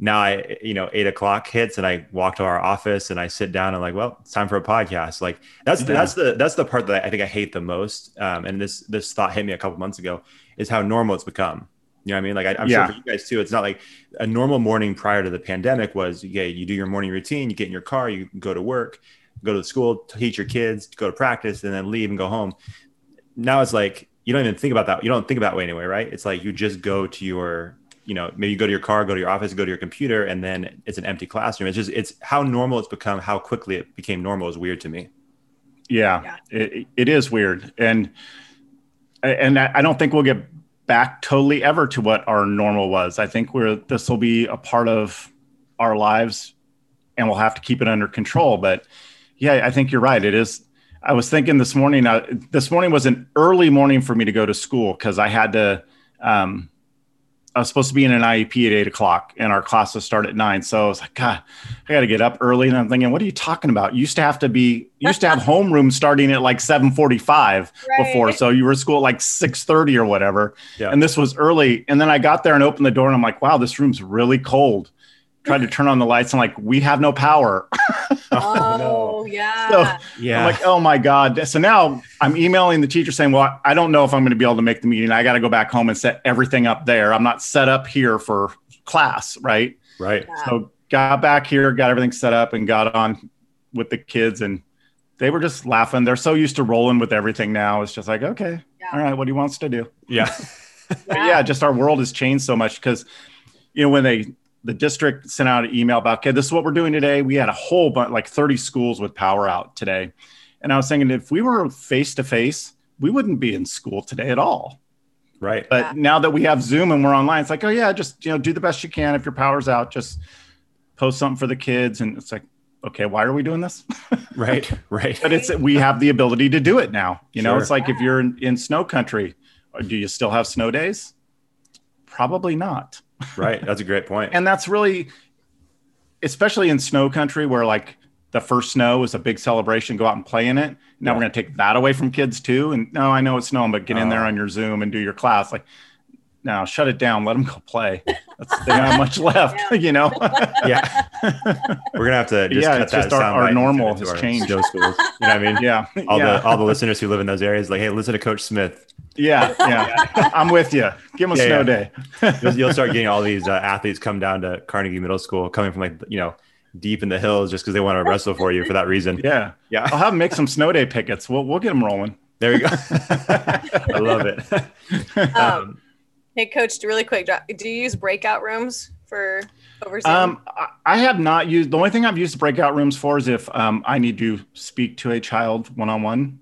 B: Now I, you know, eight o'clock hits and I walk to our office and I sit down and like, well, it's time for a podcast. Like that's
D: Yeah.
B: that's the that's the part that I think I hate the most. Um, and this this thought hit me a couple months ago is how normal it's become. You know what I mean? Like I, I'm
D: Yeah.
B: sure for you guys too. It's not like a normal morning prior to the pandemic was. Yeah, you do your morning routine, you get in your car, you go to work, go to school, teach your kids, go to practice, and then leave and go home. Now it's like you don't even think about that. You don't think about that way anyway, right? It's like you just go to your you know maybe you go to your car go to your office go to your computer and then it's an empty classroom it's just it's how normal it's become how quickly it became normal is weird to me
D: Yeah,
A: Yeah.
D: It, it is weird, and and I I don't think we'll get back totally ever to what our normal was. I think we're this will be a part of our lives, and we'll have to keep it under control. But yeah, I think you're right. It is. I was thinking this morning. Uh, this morning was an early morning for me to go to school because I had to. Um, I was supposed to be in an IEP at eight o'clock, and our classes start at nine. So I was like, God, I got to get up early. And I'm thinking, what are you talking about? You used to have to be, you used to have homeroom starting at like seven forty-five
A: Right.
D: before, so you were at school at like six thirty or whatever.
B: Yeah.
D: And this was early. And then I got there and opened the door, and I'm like, wow, this room's really cold. Tried to turn on the lights, and like, we have no power.
A: Oh, yeah.
D: So-
B: Yeah.
D: I'm like, oh my God. So now I'm emailing the teacher saying, well, I don't know if I'm going to be able to make the meeting. I got to go back home and set everything up there. I'm not set up here for class. Right.
B: right.
A: Yeah.
D: So got back here, got everything set up and got on with the kids and they were just laughing. They're so used to rolling with everything now. It's just like, okay,
A: Yeah.
D: all right, what he wants to do.
B: Yeah.
D: But yeah, just our world has changed so much because, you know, when they, the district sent out an email about, okay, this is what we're doing today. We had a whole bunch, like 30 schools with power out today. And I was thinking, if we were face to face, we wouldn't be in school today at all.
B: Right.
D: But
A: Yeah.
D: now that we have Zoom and we're online, it's like, oh yeah, just you know, do the best you can. If your power's out, just post something for the kids. And it's like, okay, why are we doing this?
B: Right. Right.
D: but it's we have the ability to do it now. You know,
B: Sure.
D: it's like if you're in, in snow country, uh, do you still have snow days? Probably not.
B: Right. That's a great point.
D: And that's really, especially in snow country where like the first snow is a big celebration, go out and play in it. Now
B: Yeah.
D: we're going to take that away from kids too. And no, I know it's snowing, but get in there
B: Oh.
D: on your Zoom and do your class. Like, now shut it down. Let them go play. That's, they don't have much left, you know?
B: yeah. We're gonna have to just
D: Yeah,
B: cut
D: it's
B: that
D: just our-
B: sound
D: our normal
B: to
D: has
B: our
D: changed.
B: Schools. You know what I mean?
D: yeah.
B: All
D: yeah.
B: the all the listeners who live in those areas, like, hey, listen to Coach Smith.
D: Yeah. Yeah. I'm with you. Give them a
B: Yeah,
D: snow
B: yeah.
D: day.
B: You'll, you'll start getting all these uh, athletes come down to Carnegie Middle School, coming from like you know deep in the hills, just because they want to wrestle for you for that reason.
D: Yeah.
B: Yeah.
D: I'll have them make some snow day pickets. We'll, we'll get them rolling.
B: There you go. I love it.
A: Um, hey, coach, really quick, do do you use breakout rooms for over Zoom?
D: Um, I- I have not used. The only thing I've used breakout rooms for is if um, I need to speak to a child one on one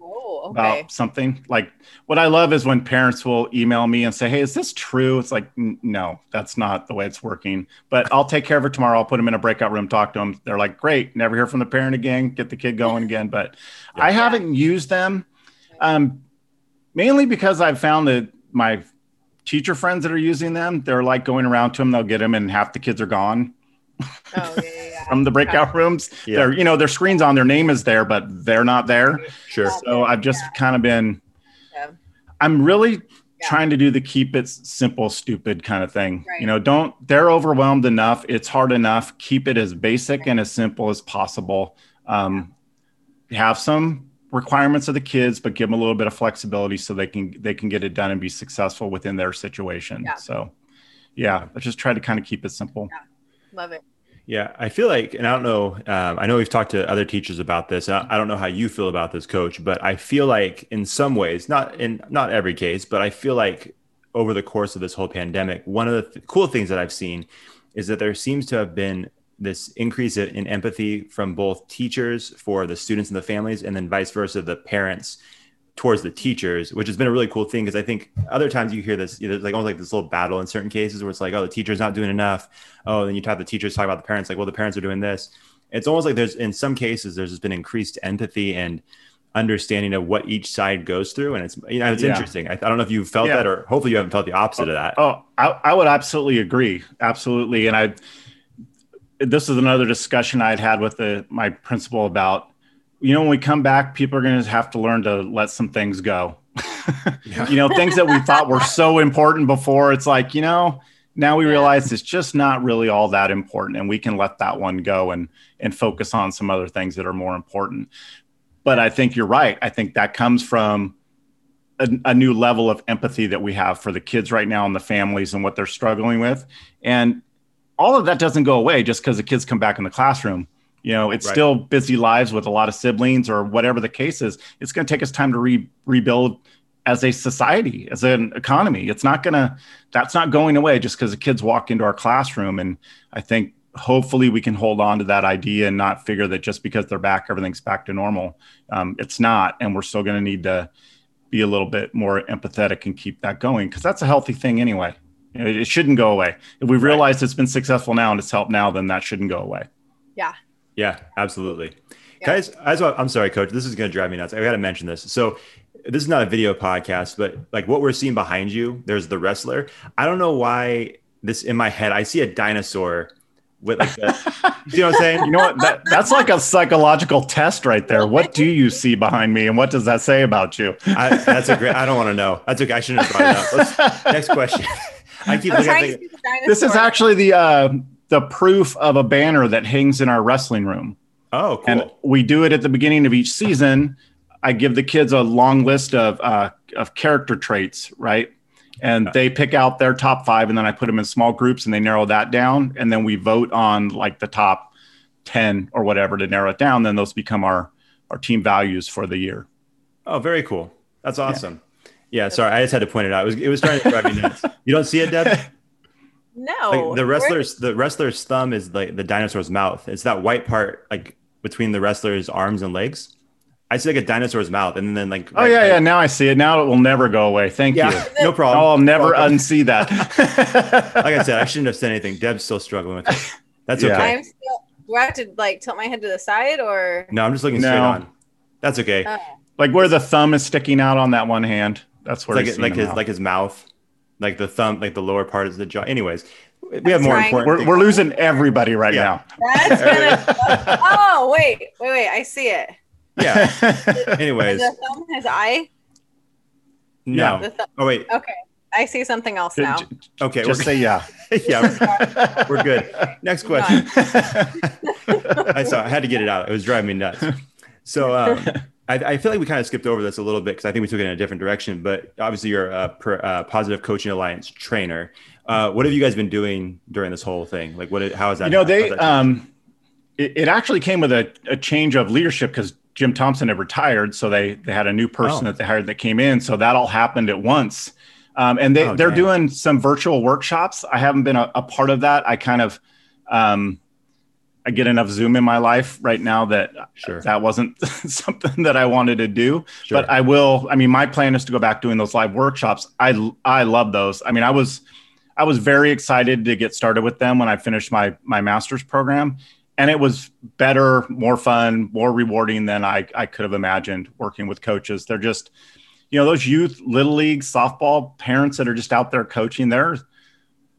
A: okay.
D: about something. Like what I love is when parents will email me and say, "Hey, is this true?" It's like, no, that's not the way it's working. But I'll take care of it tomorrow. I'll put them in a breakout room, talk to them. They're like, "Great, never hear from the parent again. Get the kid going again." But I haven't used them, um, mainly because I've found that my teacher friends that are using them, they're like going around to them. They'll get them, and half the kids are gone
A: Oh, yeah, yeah, yeah.
D: from the breakout rooms.
B: Yeah.
D: They're, you know, their screens on, their name is there, but they're not there.
B: Sure.
D: So I've just kind of been,
A: Yeah.
D: I'm really
A: Yeah.
D: trying to do the keep it simple, stupid kind of thing.
A: Right.
D: You know, don't, they're overwhelmed enough. It's hard enough. Keep it as basic and as simple as possible. Um, have some requirements of the kids, but give them a little bit of flexibility so they can, they can get it done and be successful within their situation.
A: Yeah.
D: So yeah, I just try to kind of keep it simple.
A: Love it.
B: Yeah, I feel like, and I don't know, um, I know we've talked to other teachers about this. I, I don't know how you feel about this, coach, but I feel like in some ways, not in not every case, but I feel like over the course of this whole pandemic, one of the th- cool things that I've seen is that there seems to have been this increase in in empathy from both teachers for the students and the families, and then vice versa, the parents towards the teachers, which has been a really cool thing because I think other times you hear this, you know, there's like almost like this little battle in certain cases where it's like, oh, the teacher's not doing enough. Oh, then you have the teachers talk about the parents, like, well, the parents are doing this. It's almost like there's in some cases there's just been increased empathy and understanding of what each side goes through, and it's you know it's
D: Yeah.
B: interesting. I, I don't know if you felt
D: Yeah.
B: that, or hopefully you haven't felt the opposite of that.
D: Oh, oh I, I would absolutely agree. Absolutely. And I, this is another discussion I'd had with the, my principal about, you know, when we come back, people are going to have to learn to let some things go. You know, things that we thought were so important before. It's like, you know, now we
A: Yeah.
D: realize it's just not really all that important and we can let that one go and, and focus on some other things that are more important. But I think you're right. I think that comes from a, a new level of empathy that we have for the kids right now and the families and what they're struggling with. And all of that doesn't go away just because the kids come back in the classroom. You know, it's
B: Right.
D: still busy lives with a lot of siblings or whatever the case is. It's going to take us time to re- rebuild as a society, as an economy. It's not going to, that's not going away just because the kids walk into our classroom. And I think hopefully we can hold on to that idea and not figure that just because they're back, everything's back to normal. Um, it's not. And we're still going to need to be a little bit more empathetic and keep that going because that's a healthy thing anyway. You know, it shouldn't go away. If we realize it's been successful now and it's helped now, then that shouldn't go away.
B: Yeah, absolutely.
A: Yeah.
B: Guys, as well, I'm sorry, coach. This is going to drive me nuts. I got to mention this. So, this is not a video podcast, but like what we're seeing behind you, there's the wrestler. I don't know why this in my head. I see a dinosaur with like the, you know what I'm saying?
D: You know what? That, that's like a psychological test right there. What do you see behind me, and what does that say about you?
B: I, that's a great. I don't want to know. That's okay. I shouldn't have brought it up. Let's, next question. I keep
A: I'm
B: looking at the,
A: the.
D: This is actually the uh, the proof of a banner that hangs in our wrestling room.
B: Oh, cool.
D: and we do it at the beginning of each season. I give the kids a long list of uh, of character traits, right? And they pick out their top five, and then I put them in small groups, and they narrow that down, and then we vote on like the top ten or whatever to narrow it down. Then those become our our team values for the year.
B: oh, very cool. That's awesome. Yeah. sorry, I just had to point it out. It was it was trying to drive me nuts. You don't see it, Deb?
A: No
B: Like the wrestler's the wrestler's thumb is like the dinosaur's mouth. It's that white part like between the wrestler's arms and legs. I see like a dinosaur's mouth, and then like
D: Oh yeah, yeah. Now I see it. Now it will never go away. Thank
B: yeah,
D: you.
B: no problem.
D: I'll never
B: Welcome.
D: unsee that.
B: like I said, I shouldn't have said anything. Deb's still struggling with it. That's
D: Yeah.
B: okay.
A: I'm still, do I have to like tilt my head to the side or
B: No, I'm just looking straight on. That's okay.
A: oh.
D: like where the thumb is sticking out on that one hand. That's
B: It's
D: where
B: like like his
D: them
B: like his mouth, like the thumb, like the lower part is the jaw. Anyways, we have more
A: trying-
B: important.
D: We're, we're losing everybody right
B: Yeah.
A: That's gonna. oh wait, wait, wait! I see it.
B: yeah. Anyways,
A: The thumb has eye.
B: no.
A: The thumb.
B: Oh wait.
A: Okay, I see something else now.
B: Okay.
D: Just
B: we're,
D: say yeah.
B: yeah. We're good. Next question. I saw. I had to get it out. It was driving me nuts. So um, I, I feel like we kind of skipped over this a little bit because I think we took it in a different direction. But obviously, you're a per, uh, Positive Coaching Alliance trainer. Uh, what have you guys been doing during this whole thing? Like, what? How is that?
D: you know they um it, it actually came with a, a change of leadership because jim thompson had retired so they they had a new person
B: Oh.
D: that they hired that came in so that all happened at once um, and they
B: Oh,
D: they're
B: dang.
D: doing some virtual workshops i haven't been a, a part of that i kind of um i get enough zoom in my life right now that
B: Sure.
D: that wasn't something that i wanted to do
B: Sure.
D: but I will. I mean, my plan is to go back doing those live workshops. I I love those. I mean, I was I was very excited to get started with them when I finished my my master's program, and it was better, more fun, more rewarding than I I could have imagined working with coaches. They're just, you know, those youth little league softball parents that are just out there coaching. They're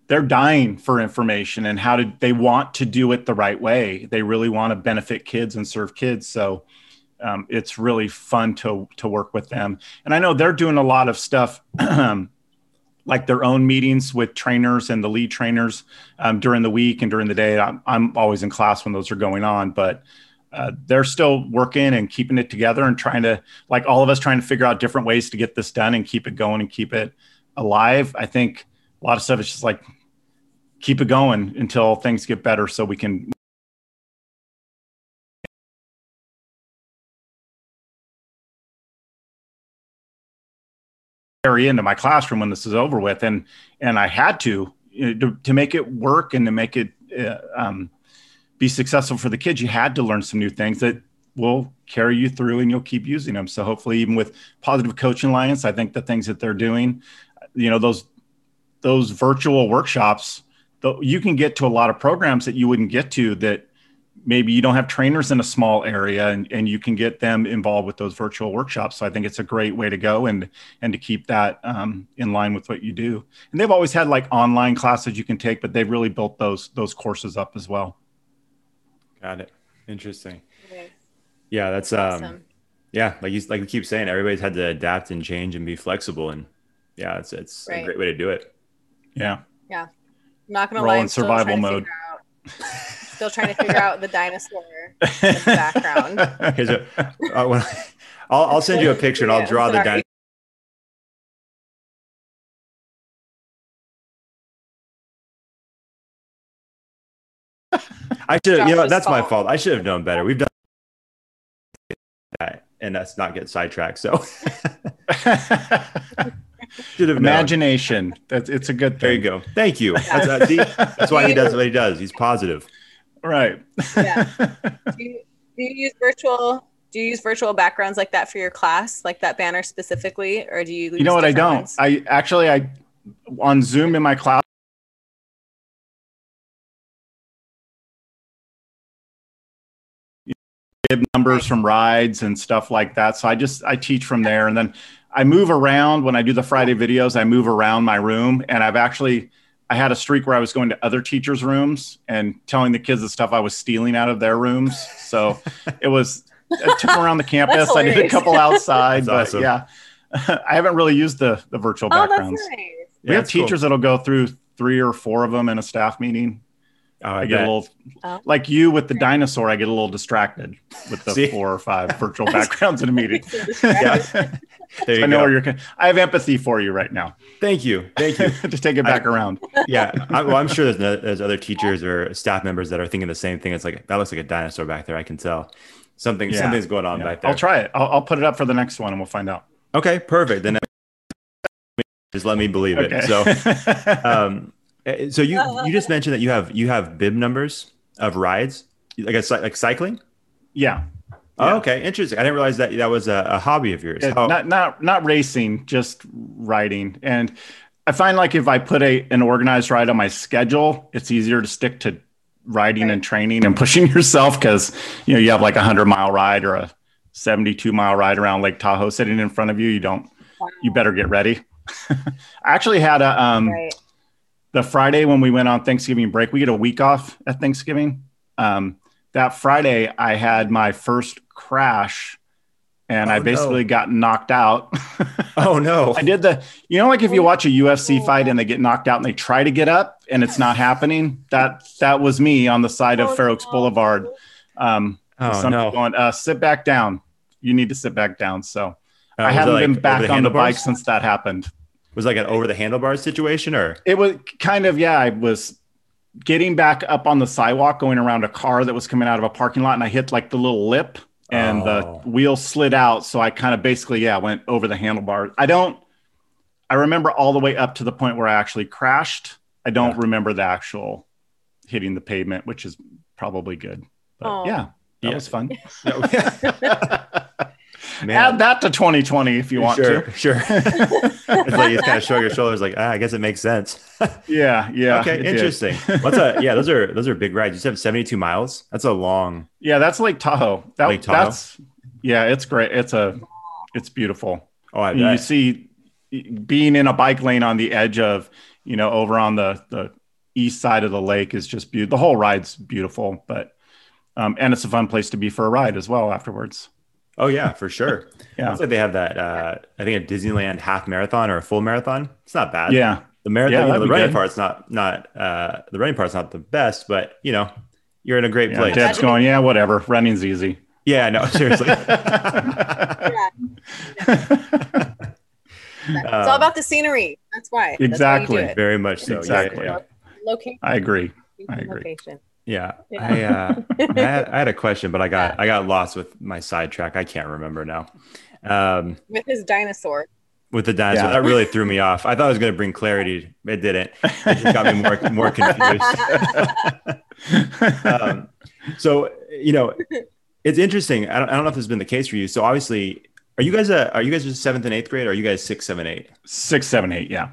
D: they're dying for information and how to they want to do it the right way. They really want to benefit kids and serve kids. So um, it's really fun to to work with them. And I know they're doing a lot of stuff. like their own meetings with trainers and the lead trainers um, during the week and during the day. I'm, I'm always in class when those are going on, but uh, they're still working and keeping it together and trying to, like all of us, trying to figure out different ways to get this done and keep it going and keep it alive. I think a lot of stuff is just like keep it going until things get better so we can carry into my classroom when this is over with. And and i had to you know, to, to make it work and to make it uh, um, be successful for the kids you had to learn some new things that will carry you through and you'll keep using them. So hopefully even with positive coaching alliance i think the things that they're doing you know those those virtual workshops you can get to a lot of programs that you wouldn't get to that maybe you don't have trainers in a small area and, and you can get them involved with those virtual workshops so i think it's a great way to go and and to keep that um, in line with what you do and they've always had like online classes you can take but they've really built those those courses up as well
B: Got it. Interesting.
A: Okay,
B: Yeah, that's um. Yeah, like you like we keep saying, everybody's had to adapt and change and be flexible, and yeah, it's it's a great way to do it.
D: yeah
A: I'm not gonna
D: Roll
A: lie,
D: in
A: I'm still
D: survival mode.
A: out- Still trying to figure out the dinosaur in the background.
B: Here's a, uh, when I, I'll I'll send you a picture and I'll
A: Yeah,
B: draw the dinosaur. I should, you know,
A: Josh's
B: that's my
A: fault.
B: fault. I should have known better. We've done that, and that's not get sidetracked. So should have known.
D: imagination that's it's a good
B: There
D: thing
B: you go. Thank you. That's, uh, see, that's why he does what he does. He's positive.
D: right
A: Yeah. Do you, do you use virtual? Do you use virtual backgrounds like that for your class, like that banner specifically, or do you?
D: you know what i don't i actually i on zoom in my class give numbers from rides and stuff like that so i just i teach from there and then i move around when i do the friday videos i move around my room and i've actually I had a streak where I was going to other teachers' rooms and telling the kids the stuff I was stealing out of their rooms. So it was I took them around the campus. I did a couple outside,
B: That's
D: but
B: awesome.
D: yeah, I haven't really used the the virtual
A: Oh,
D: backgrounds.
A: that's nice.
D: we have
B: that's cool.
D: teachers that'll go through three or four of them in a staff meeting.
B: Oh,
D: I
B: I
D: get a little
A: Oh.
D: like you with the dinosaur. I get a little distracted with the four or five virtual backgrounds in a meeting.
B: Yeah. There you
D: I know
B: go.
D: where you're. I have empathy for you right now.
B: Thank you. Thank you.
D: Just take it back around.
B: yeah, I, well, I'm sure there's, no, there's other teachers or staff members that are thinking the same thing. It's like that looks like a dinosaur back there. I can tell something
D: Yeah.
B: something's going on
D: Yeah.
B: back there.
D: I'll try it. I'll, I'll put it up for the next one, and we'll find out.
B: Okay, perfect. Then just let me believe it. So, um, so you you just mentioned that you have you have bib numbers of rides, like a, like cycling.
D: yeah.
B: Oh,
D: Yeah.
B: okay, interesting. I didn't realize that that was a, a hobby of yours.
D: Yeah,
B: How-
D: not not not racing, just riding. And I find like if I put a an organized ride on my schedule, it's easier to stick to riding and training and pushing yourself because you know you have like a hundred mile ride or a 72 mile ride around Lake Tahoe sitting in front of you. You don't you better get ready. I actually had a um
A: Right.
D: The Friday when we went on Thanksgiving break, we get a week off at Thanksgiving. Um, that Friday, I had my first crash and
B: Oh,
D: I
B: no.
D: basically got knocked out.
B: oh no!
D: I did the, you know, like if you watch a UFC fight and they get knocked out and they try to get up and it's not happening, that that was me on the side of
A: Oh,
D: Fair Oaks
A: no.
D: Boulevard. Um,
B: Oh
D: something
B: no!
D: going, uh, sit back down. You need to sit back down. So
B: Uh,
D: I
B: was it
D: haven't
B: like
D: been back
B: the
D: on the bike since that happened.
B: Was like an over the handlebars situation, or
D: It was kind of yeah. I was getting back up on the sidewalk, going around a car that was coming out of a parking lot, and I hit like the little lip, and
B: Oh.
D: the wheel slid out. So I kind of basically yeah went over the handlebar. I don't. I remember all the way up to the point where I actually crashed. I don't
B: Yeah.
D: remember the actual hitting the pavement, which is probably good. But
A: Oh.
D: yeah, that
B: Yeah.
D: was fun.
B: man?
D: Add that to 2020 if you want
B: sure,
D: to.
B: sure. it's like you kind of shrug your shoulders, like ah, I guess it makes sense.
D: Yeah, yeah.
B: okay, interesting. What's a yeah? Those are those are big rides. You said seventy two miles. That's a long.
D: Yeah, that's Lake Tahoe. That,
B: Lake Tahoe?
D: That's yeah, it's great. It's a it's beautiful.
B: Oh, I
D: you see being in a bike lane on the edge of, you know, over on the the east side of the lake is just beautiful. The whole ride's beautiful, but um, and it's a fun place to be for a ride as well afterwards.
B: Oh yeah, for sure.
D: Yeah.
B: Looks like they have that. Uh, I think a Disneyland half marathon or a full marathon. It's not bad.
D: Yeah.
B: The marathon,
D: Yeah,
B: you know, the running
D: good. part's
B: part's not not uh, the running part's not the best, but you know, you're in a great
D: yeah.
B: place.
D: Dad's going, yeah, whatever. Running's easy.
B: Yeah, no, seriously.
A: it's
B: Um,
A: all about the scenery. That's why. That's why
D: Exactly.
A: do.
B: Very much so. Yeah,
D: Exactly.
B: Yeah,
A: Location.
D: I agree. I agree.
A: Location.
B: Yeah.
A: Yeah.
B: I, uh, I, had, I had a question, but I got I got lost with my sidetrack. I can't remember now. Um,
A: With his dinosaur.
B: with the dinosaur,
D: Yeah.
B: that really threw me off. I thought it was going to bring clarity. It didn't. It just got me more more confused. um, so you know, it's interesting. I don't, I don't know if this has been the case for you. So obviously, are you guys a, are you guys just seventh and eighth grade? Or are you guys six, seven, eight?
D: Six, seven, eight. Yeah.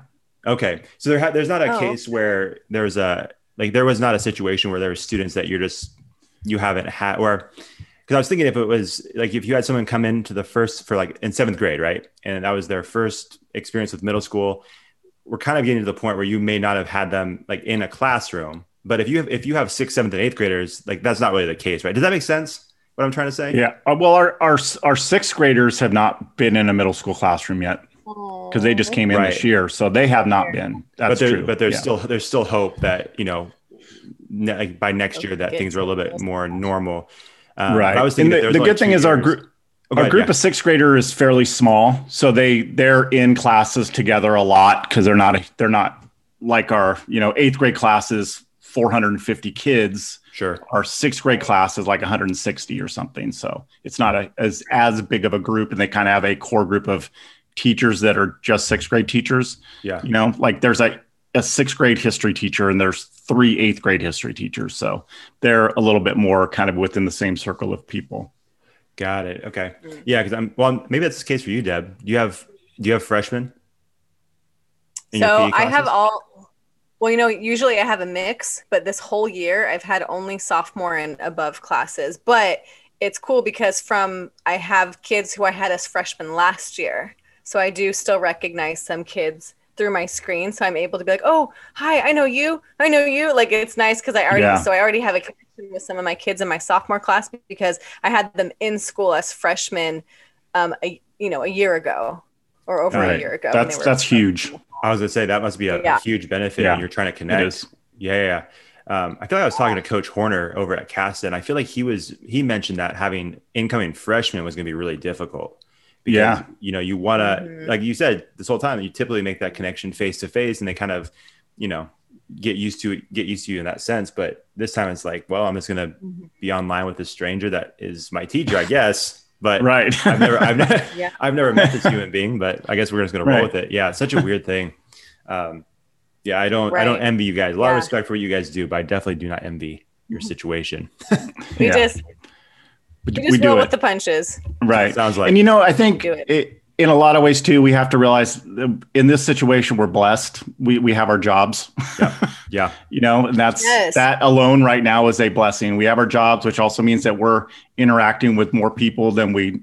B: Okay, so there ha- there's not a
A: Oh.
B: case where there's a like there was not a situation where there were students that you're just you haven't had or because I was thinking if it was like if you had someone come into the first for like in seventh grade, right, and that was their first experience with middle school, we're kind of getting to the point where you may not have had them like in a classroom. But if you have if you have sixth, seventh, and eighth graders, like that's not really the case, right? Does that make sense? What I'm trying to say?
D: Yeah. Uh, well, our, our, our sixth graders have not been in a middle school classroom yet because they just came in
B: Right.
D: this year. So they have not been. That's
B: but there,
D: true.
B: but there's
D: Yeah.
B: still there's still hope that you know ne- by next year that things are a little bit more normal. Um,
D: right.
B: I was
D: and
B: thinking
D: the,
B: there
D: the
B: only
D: good thing
B: two
D: is our group,
B: Oh,
D: our
B: ahead,
D: group
B: yeah.
D: of sixth grader is fairly small. So they, they're in classes together a lot because they're not, they're not like our, you know, eighth grade classes, 450 kids.
B: sure.
D: Our sixth grade class is like 160 or something. So it's not a, as, as big of a group. And they kind of have a core group of teachers that are just sixth grade teachers.
B: Yeah.
D: You know, like there's a, a sixth grade history teacher and there's three eighth grade history teachers. So they're a little bit more kind of within the same circle of people.
B: Got it. Okay. Yeah, because I'm well. Maybe that's the case for you, Deb. Do you have Do you have freshmen?
A: So I have all. Well, you know, usually I have a mix, but this whole year I've had only sophomore and above classes. But it's cool because from I have kids who I had as freshmen last year, so I do still recognize some kids through my screen, so I'm able to be like, "Oh, hi, I know you, I know you." Like it's nice because I already
D: Yeah.
A: so I already have a connection with some of my kids in my sophomore class because I had them in school as freshmen, um, a, you know, a year ago or over a year ago. when
D: That's
A: they
D: that's huge.
B: I was gonna say that must be a, a huge benefit
D: Yeah,
B: when you're trying to connect. Yeah, yeah. yeah. Um, I feel like I was talking to Coach Horner over at Caston. I feel like he was he mentioned that having incoming freshmen was going to be really difficult. Because,
D: Yeah.
B: you know, you want to,
A: Mhm.
B: like you said this whole time, you typically make that connection face to face, and they kind of, you know, get used to it, get used to you in that sense. But this time it's like, well, I'm just going to
A: Mhm.
B: be online with a stranger that is my teacher, I guess. But
D: Right.
B: I've never, I've never,
A: Yeah.
B: I've never met this human being, but I guess we're just gonna roll with it. Yeah, it's such a weird thing. Um, yeah, I don't, I don't envy you guys. A lot of respect for what you guys do, but I definitely do not envy your situation.
A: We
D: Yeah.
A: just
D: we,
A: we
D: we
A: just
D: do
A: roll
D: it.
A: with the punches. Is.
D: Right.
B: Sounds like
D: and you know, I think
A: it.
D: it, in a lot of ways too, we have to realize in this situation, we're blessed. We we have our jobs.
B: yeah,
D: you know, and that's
A: Yes.
D: that alone right now is a blessing. We have our jobs, which also means that we're interacting with more people than we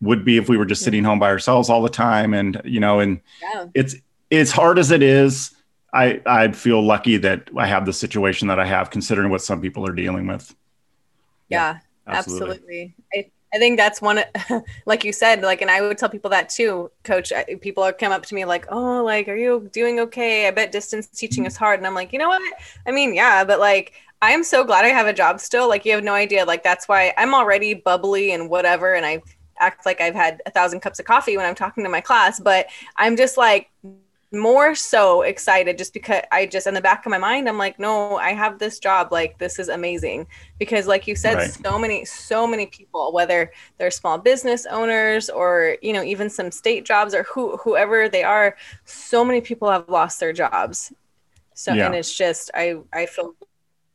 D: would be if we were just sitting home by ourselves all the time. And you know, and
A: Yeah.
D: it's as hard as it is. I I feel lucky that I have the situation that I have, considering what some people are dealing with.
A: Yeah.
B: Absolutely.
A: absolutely. I, I think that's one like you said like and i would tell people that too coach. I, people come up to me like oh like are you doing okay? I bet distance teaching is hard. And i'm like you know what? I mean yeah but like i am so glad i have a job still. Like you have no idea. Like that's why i'm already bubbly and whatever and i act like i've had a thousand cups of coffee when i'm talking to my class but i'm just like more so excited just because I just in the back of my mind I'm like no I have this job like this is amazing because like you said
D: Right.
A: so many so many people whether they're small business owners or you know even some state jobs or who whoever they are so many people have lost their jobs so
D: Yeah.
A: and it's just I I feel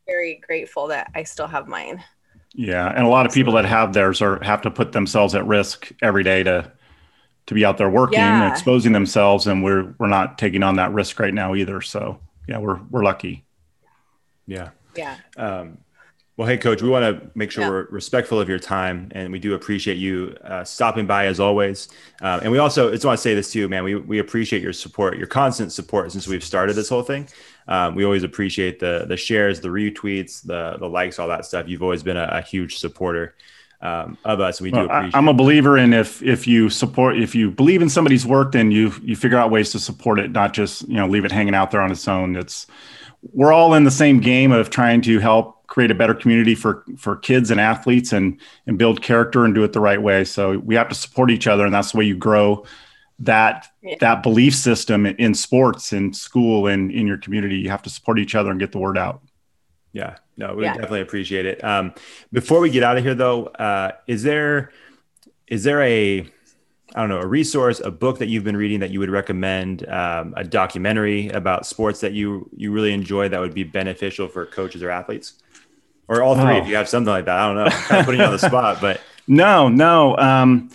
A: very grateful that I still have mine
D: Yeah, and a lot of people that have theirs are have to put themselves at risk every day to to be out there working,
A: Yeah.
D: exposing themselves, and we're we're not taking on that risk right now either. So yeah, we're we're lucky.
B: Yeah.
A: yeah
B: Um, well, hey, coach, we want to make sure
A: Yeah.
B: we're respectful of your time, and we do appreciate you uh, stopping by as always. Um, and we also just want to say this too, man. We we appreciate your support, your constant support since we've started this whole thing. Um, we always appreciate the the shares, the retweets, the the likes, all that stuff. You've always been a, a huge supporter um, of us. We do
D: Well, I,
B: appreciate.
D: I'm a believer in if if you support if you believe in somebody's work, then you you figure out ways to support it, not just you know leave it hanging out there on its own. It's we're all in the same game of trying to help create a better community for for kids and athletes and and build character and do it the right way. So we have to support each other, and that's the way you grow that
A: Yeah.
D: that belief system in sports in school and in your community. You have to support each other and get the word out.
B: Yeah, no, we
A: Yeah.
B: definitely appreciate it. Um, before we get out of here, though, uh, is there is there a I don't know a resource, a book that you've been reading that you would recommend, um, a documentary about sports that you you really enjoy that would be beneficial for coaches or athletes, or all three
D: Oh.
B: if you have something like that. I don't know, kind of putting you on the spot, but
D: No, no. Um,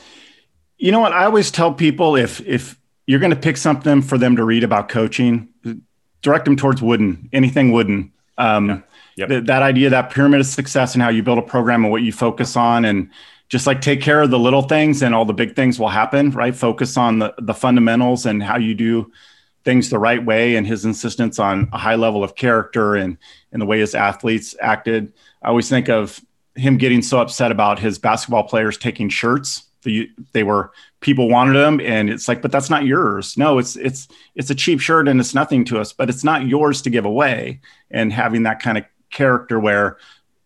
D: you know what? I always tell people if if you're going to pick something for them to read about coaching, direct them towards Wooden. Anything Wooden. Um,
B: Yep.
D: th- that idea, that pyramid of success, and how you build a program and what you focus on, and just like take care of the little things, and all the big things will happen. Right? Focus on the the fundamentals and how you do things the right way, and his insistence on a high level of character and and the way his athletes acted. I always think of him getting so upset about his basketball players taking shirts. The, they were people wanted them, and it's like, but that's not yours. No, it's it's it's a cheap shirt and it's nothing to us, but it's not yours to give away. And having that kind of character where,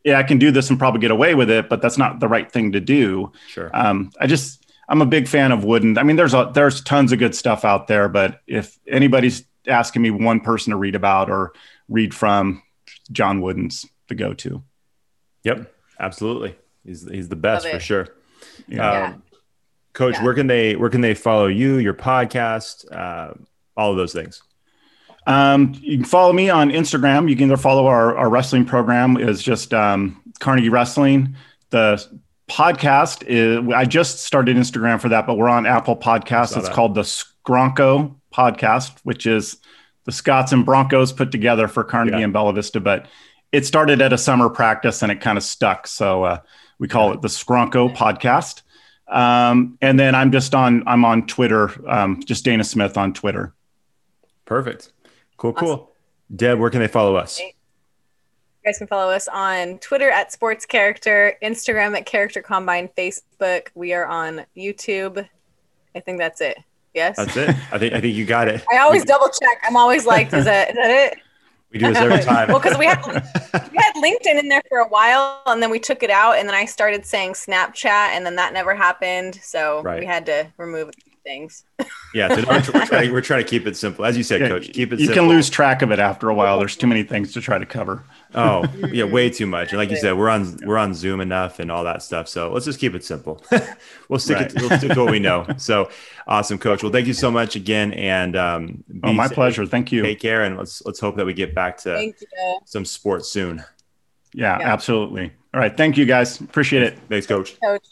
D: yeah, I can do this and probably get away with it, but that's not the right thing to do.
B: sure,
D: Um, I just I'm a big fan of Wooden. I mean, there's a there's tons of good stuff out there, but if anybody's asking me one person to read about or read from, John Wooden's the go-to.
B: yep, absolutely. He's he's the best for sure.
D: Yeah.
A: Yeah.
B: Um, Coach,
A: Yeah.
B: where can they where can they follow you, your podcast, uh, all of those things?
D: Um, you can follow me on Instagram. You can either follow our, our wrestling program is just um, Carnegie Wrestling. The podcast is I just started Instagram for that, but we're on Apple Podcasts. It's
B: that.
D: called the Skronko Podcast, which is the Scots and Broncos put together for Carnegie
B: Yeah.
D: and Bella Vista. But it started at a summer practice and it kind of stuck. So uh, we call it the Skronko Podcast. Um, and then I'm just on I'm on Twitter, um, just Dana Smith on Twitter.
B: Perfect. Cool, cool. Awesome. Deb, where can they follow us?
A: You guys can follow us on Twitter at Sports Character, Instagram at Character Combine, Facebook. We are on YouTube. I think that's it. Yes.
B: That's it. I think I think you got it.
A: I always double check. I'm always like, is that is that it?
B: We do this every time.
A: well, because we had we had LinkedIn in there for a while, and then we took it out, and then I started saying Snapchat, and then that never happened. So right. we had to remove things.
B: yeah, so we're, we're, trying, we're, trying, to keep it simple, as you said, yeah, Coach. Keep it. Simple.
D: You
B: simple.
D: can lose track of it after a while. There's too many things to try to cover.
B: Oh yeah, way too much. And like you said, we're on we're on Zoom enough and all that stuff. So let's just keep it simple. we'll stick right. it. We'll stick to what we know. So awesome, Coach. Well, thank you so much again. And um,
D: oh, my safe. pleasure. Thank you.
B: Take care, and let's let's hope that we get back to some sports soon.
D: Yeah, yeah, absolutely. All right. Thank you, guys. Appreciate it.
B: Thanks, Coach.
A: Coach.